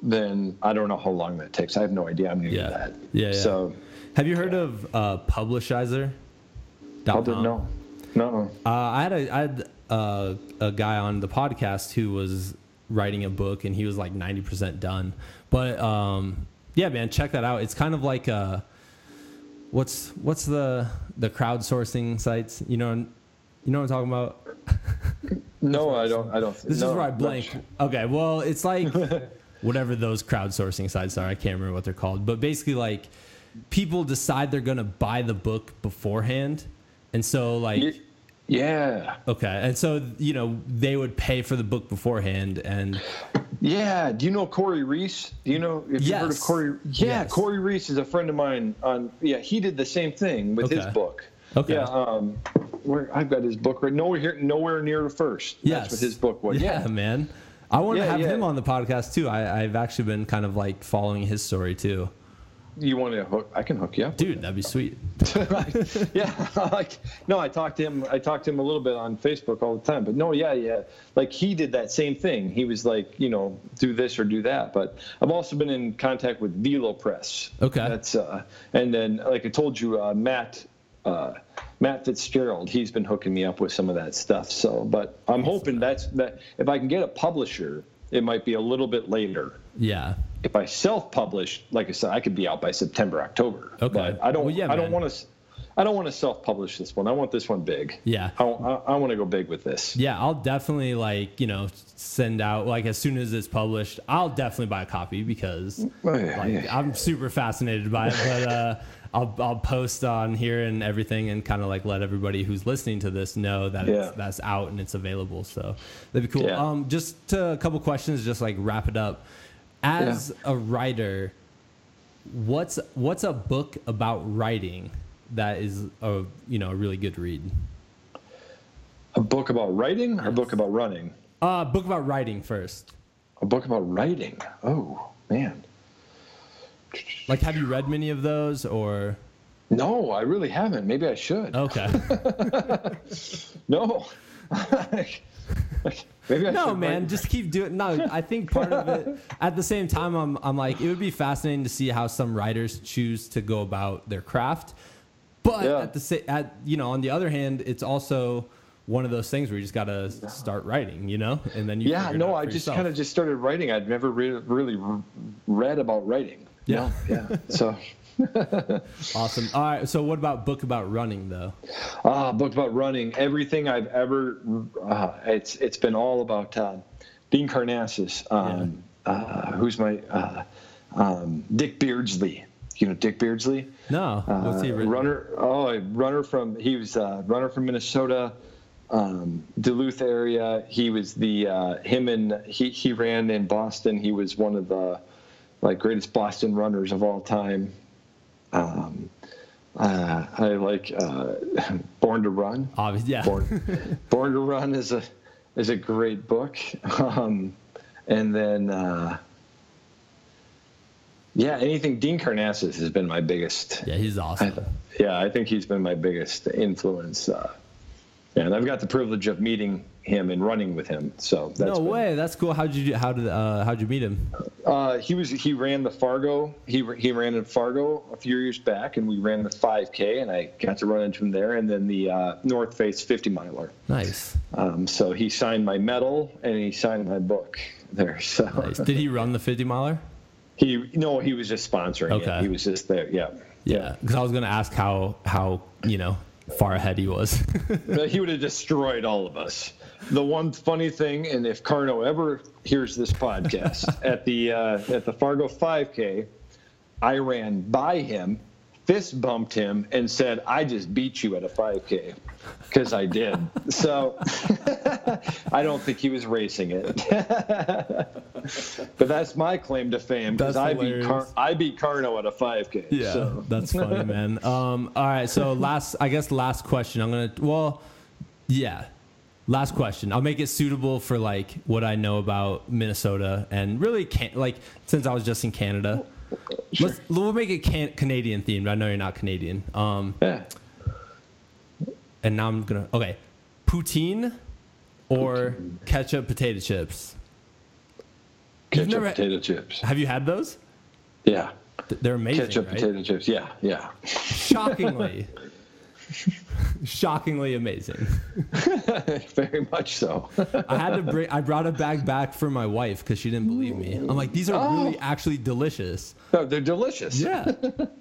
then I don't know how long that takes. I have no idea. I'm new yeah. to that. Yeah, yeah. So, have you heard yeah. of uh, Publishizer? No, no. Uh, I had a I had uh, a guy on the podcast who was writing a book, and he was like ninety percent done. But um, yeah, man, check that out. It's kind of like a what's what's the the crowdsourcing sites? You know, you know what I'm talking about. (laughs) no, I don't. I don't. This no, is where I blank. Okay, well, it's like (laughs) whatever those crowdsourcing sites are. I can't remember what they're called, but basically, like people decide they're gonna buy the book beforehand, and so like. Yeah. Okay. And so, you know, they would pay for the book beforehand and yeah. Do you know Corey Reese? Do you know if yes. you've heard of Corey? Yeah, yes. Corey Reese is a friend of mine. On yeah, he did the same thing with okay. his book. Okay. Yeah. Um, where I've got his book right nowhere here, nowhere near the first. Yes. That's what his book was. Yeah, yeah. man. I want yeah, to have yeah. him on the podcast too. I, I've actually been kind of like following his story too you want to hook? I can hook you up, dude. That'd be sweet. (laughs) yeah, (laughs) like no, I talked to him. I talked to him a little bit on Facebook all the time. But no, yeah, yeah, like he did that same thing. He was like, you know, do this or do that. But I've also been in contact with VeloPress. Okay. That's uh, and then like I told you, uh, Matt. Uh, Matt Fitzgerald, he's been hooking me up with some of that stuff. So, but I'm hoping that's that. If I can get a publisher, it might be a little bit later. Yeah if I self-publish, like I said, I could be out by September, October. Okay. But I don't. Well, yeah, I don't want to. I don't want to self-publish this one. I want this one big. Yeah. I, I, I, want to go big with this. Yeah, I'll definitely like you know send out like as soon as it's published, I'll definitely buy a copy because oh, yeah, like, yeah. I'm super fascinated by it. But uh, I'll I'll post on here and everything and kind of like let everybody who's listening to this know that yeah. it's, that's out and it's available. So that'd be cool. Um, just to, a couple questions, just like wrap it up as yeah. a writer, what's what's a book about writing that is a you know a really good read? A book about writing or a book about running? A uh, book about writing first. A book about writing. Oh man. Like, have you read many of those or? No, I really haven't. Maybe I should. Okay. (laughs) no. (laughs) Maybe I no, man, write. just keep doing. No, I think part of it. At the same time, I'm, I'm like, it would be fascinating to see how some writers choose to go about their craft. But yeah. at the at you know, on the other hand, it's also one of those things where you just got to start writing, you know, and then you. Yeah, no, I just kind of just started writing. I'd never re- really read about writing. Yeah, yeah. (laughs) So (laughs) awesome. All right. So, what about book about running though? Ah, uh, book about running. Everything I've ever. Uh, it's it's been all about uh, Dean Karnazes. Um, yeah. Uh, who's my uh, um, Dick Beardsley? You know Dick Beardsley? No. What's he written? Runner. Oh, runner from. He was a runner from Minnesota. Um, Duluth area. He was the him and he he ran in Boston. He was one of the like greatest Boston runners of all time. Um, uh, I like uh, (laughs) Born to Run. Obviously, yeah. Born, (laughs) Born, to Run is a is a great book. (laughs) Um, and then, uh, yeah, anything Dean Karnazes has been my biggest. Yeah, he's awesome. I, yeah, I think he's been my biggest influence. And I've got the privilege of meeting him and running with him. So that's no been, way, that's cool. How'd you how did uh, how'd you meet him? Uh, he was he ran the Fargo. He he ran in Fargo a few years back, and we ran the 5K, and I got to run into him there, and then the uh, North Face 50 miler. Nice. Um, so he signed my medal and he signed my book there. So nice. did he run the 50 miler? He no, he was just sponsoring okay. it. He was just there. Yeah. Yeah, because I was going to ask how how you know far ahead he was. (laughs) he would have destroyed all of us. The one funny thing, and if Karno ever hears this podcast, (laughs) at the uh, at the Fargo 5K, I ran by him, fist bumped him, and said, "I just beat you at a 5K," because I did. (laughs) So (laughs) I don't think he was racing it. (laughs) but that's my claim to fame because I beat Car- I beat Karno at a 5K. Yeah, so. that's funny, man. Um, all right, so last, I guess last question. I'm gonna well, yeah. Last question. I'll make it suitable for like what I know about Minnesota and really can like since I was just in Canada. Sure. Let's we'll make it can- Canadian themed. I know you're not Canadian. Um, yeah. And now I'm gonna okay, poutine or poutine. ketchup potato chips. Ketchup never, potato chips. Have you had those? Yeah. They're amazing. Ketchup right? potato chips. Yeah, yeah. Shockingly. (laughs) shockingly amazing. (laughs) Very much so. I had to bring. I brought a bag back for my wife because she didn't believe me. I'm like, these are oh. really actually delicious. No, they're delicious. Yeah.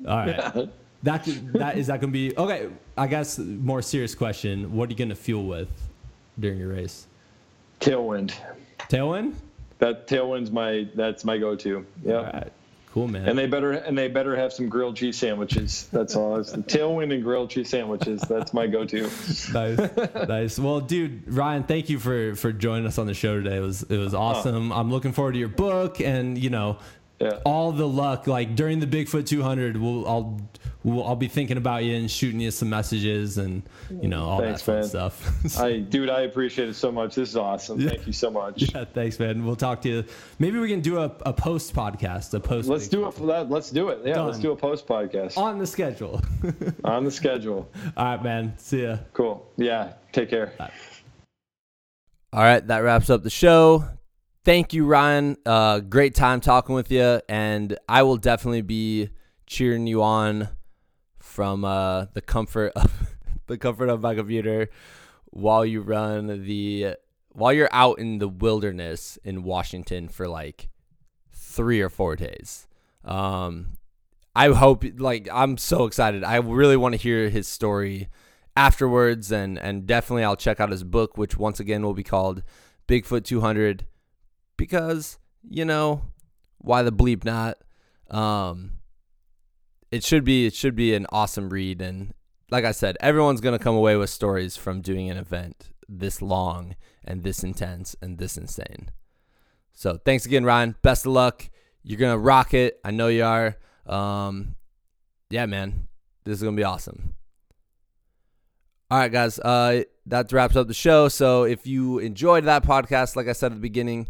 All right. (laughs) Yeah. That that is that gonna be okay? I guess more serious question. What are you gonna fuel with during your race? Tailwind. Tailwind. That tailwind's my that's my go-to. Yeah. Cool, man. And they better and they better have some grilled cheese sandwiches. That's all. It's the tailwind and grilled cheese sandwiches. That's my go-to. nice, nice. Well, dude, Ryan, thank you for for joining us on the show today. It was it was uh-huh. awesome. I'm looking forward to your book, and you know, yeah. all the luck. Like during the Bigfoot 200, we'll I'll we'll, I'll be thinking about you and shooting you some messages and you know all thanks, that fun man. stuff. (laughs) I dude, I appreciate it so much. This is awesome. Yeah. Thank you so much. Yeah, thanks, man. We'll talk to you. Maybe we can do a, a post podcast. A post. Let's do it that. Let's do it. Yeah, Done. let's do a post podcast on the schedule. (laughs) on the schedule. All right, man. See ya. Cool. Yeah. Take care. All right, that wraps up the show thank you, Ryan. Uh, great time talking with you, and I will definitely be cheering you on from uh, the comfort of (laughs) the comfort of my computer while you run the while you're out in the wilderness in Washington for like three or four days. Um, I hope like I'm so excited. I really want to hear his story afterwards, and and definitely I'll check out his book, which once again will be called Bigfoot 200 because you know why the bleep not. Um, it should be it should be an awesome read, and like I said, everyone's gonna come away with stories from doing an event this long and this intense and this insane. So thanks again, Ryan. Best of luck. You're gonna rock it. I know you are. Um, yeah, man, this is gonna be awesome. All right, guys. Uh, that wraps up the show. So if you enjoyed that podcast, like I said at the beginning,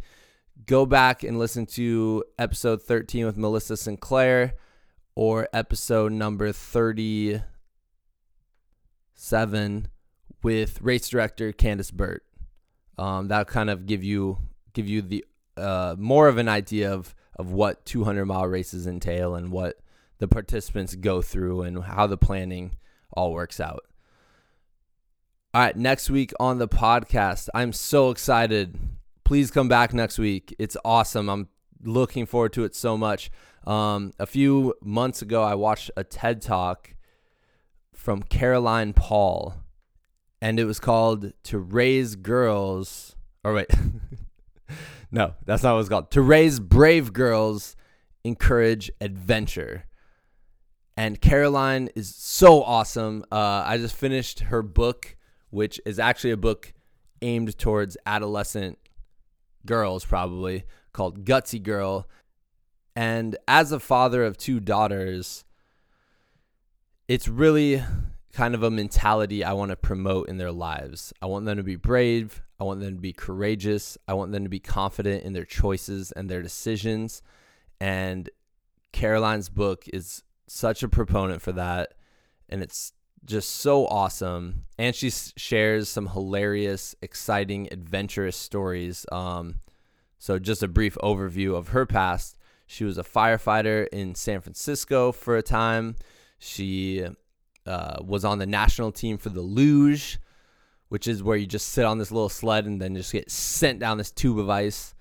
go back and listen to episode 13 with Melissa Sinclair or episode number 37 with race director Candice Burt. Um, that'll kind of give you give you the uh, more of an idea of of what 200 mile races entail and what the participants go through and how the planning all works out. All right, next week on the podcast, I'm so excited please come back next week. It's awesome. I'm looking forward to it so much. Um, a few months ago, I watched a TED talk from Caroline Paul, and it was called "To Raise Girls." Or wait, (laughs) no, that's not what it's called. To raise brave girls, encourage adventure. And Caroline is so awesome. Uh, I just finished her book, which is actually a book aimed towards adolescent girls probably called Gutsy Girl. And as a father of two daughters, it's really kind of a mentality I want to promote in their lives. I want them to be brave. I want them to be courageous. I want them to be confident in their choices and their decisions. And Caroline's book is such a proponent for that. And it's just so awesome. And she shares some hilarious, exciting, adventurous stories. Um, so, just a brief overview of her past. She was a firefighter in San Francisco for a time. She uh, was on the national team for the luge, which is where you just sit on this little sled and then just get sent down this tube of ice.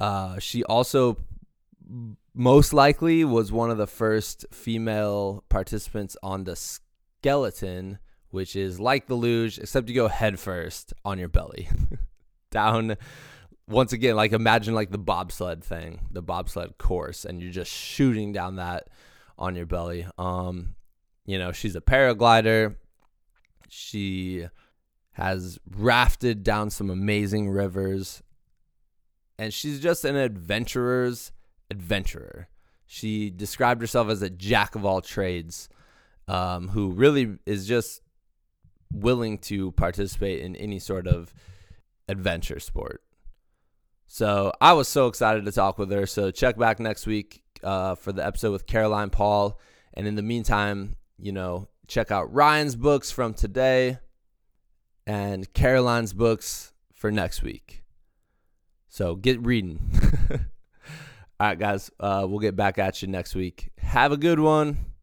Uh, she also most likely was one of the first female participants on the skeleton, which is like the luge, except you go head first on your belly (laughs) down. Once again, like imagine like the bobsled thing, the bobsled course, and you're just shooting down that on your belly. Um, you know, she's a paraglider. She has rafted down some amazing rivers. And she's just an adventurer's adventurer. She described herself as a jack of all trades um, who really is just willing to participate in any sort of adventure sport. So I was so excited to talk with her. So check back next week uh, for the episode with Caroline Paul. And in the meantime, you know, check out Ryan's books from today and Caroline's books for next week. So get reading. (laughs) All right, guys, uh, we'll get back at you next week. Have a good one.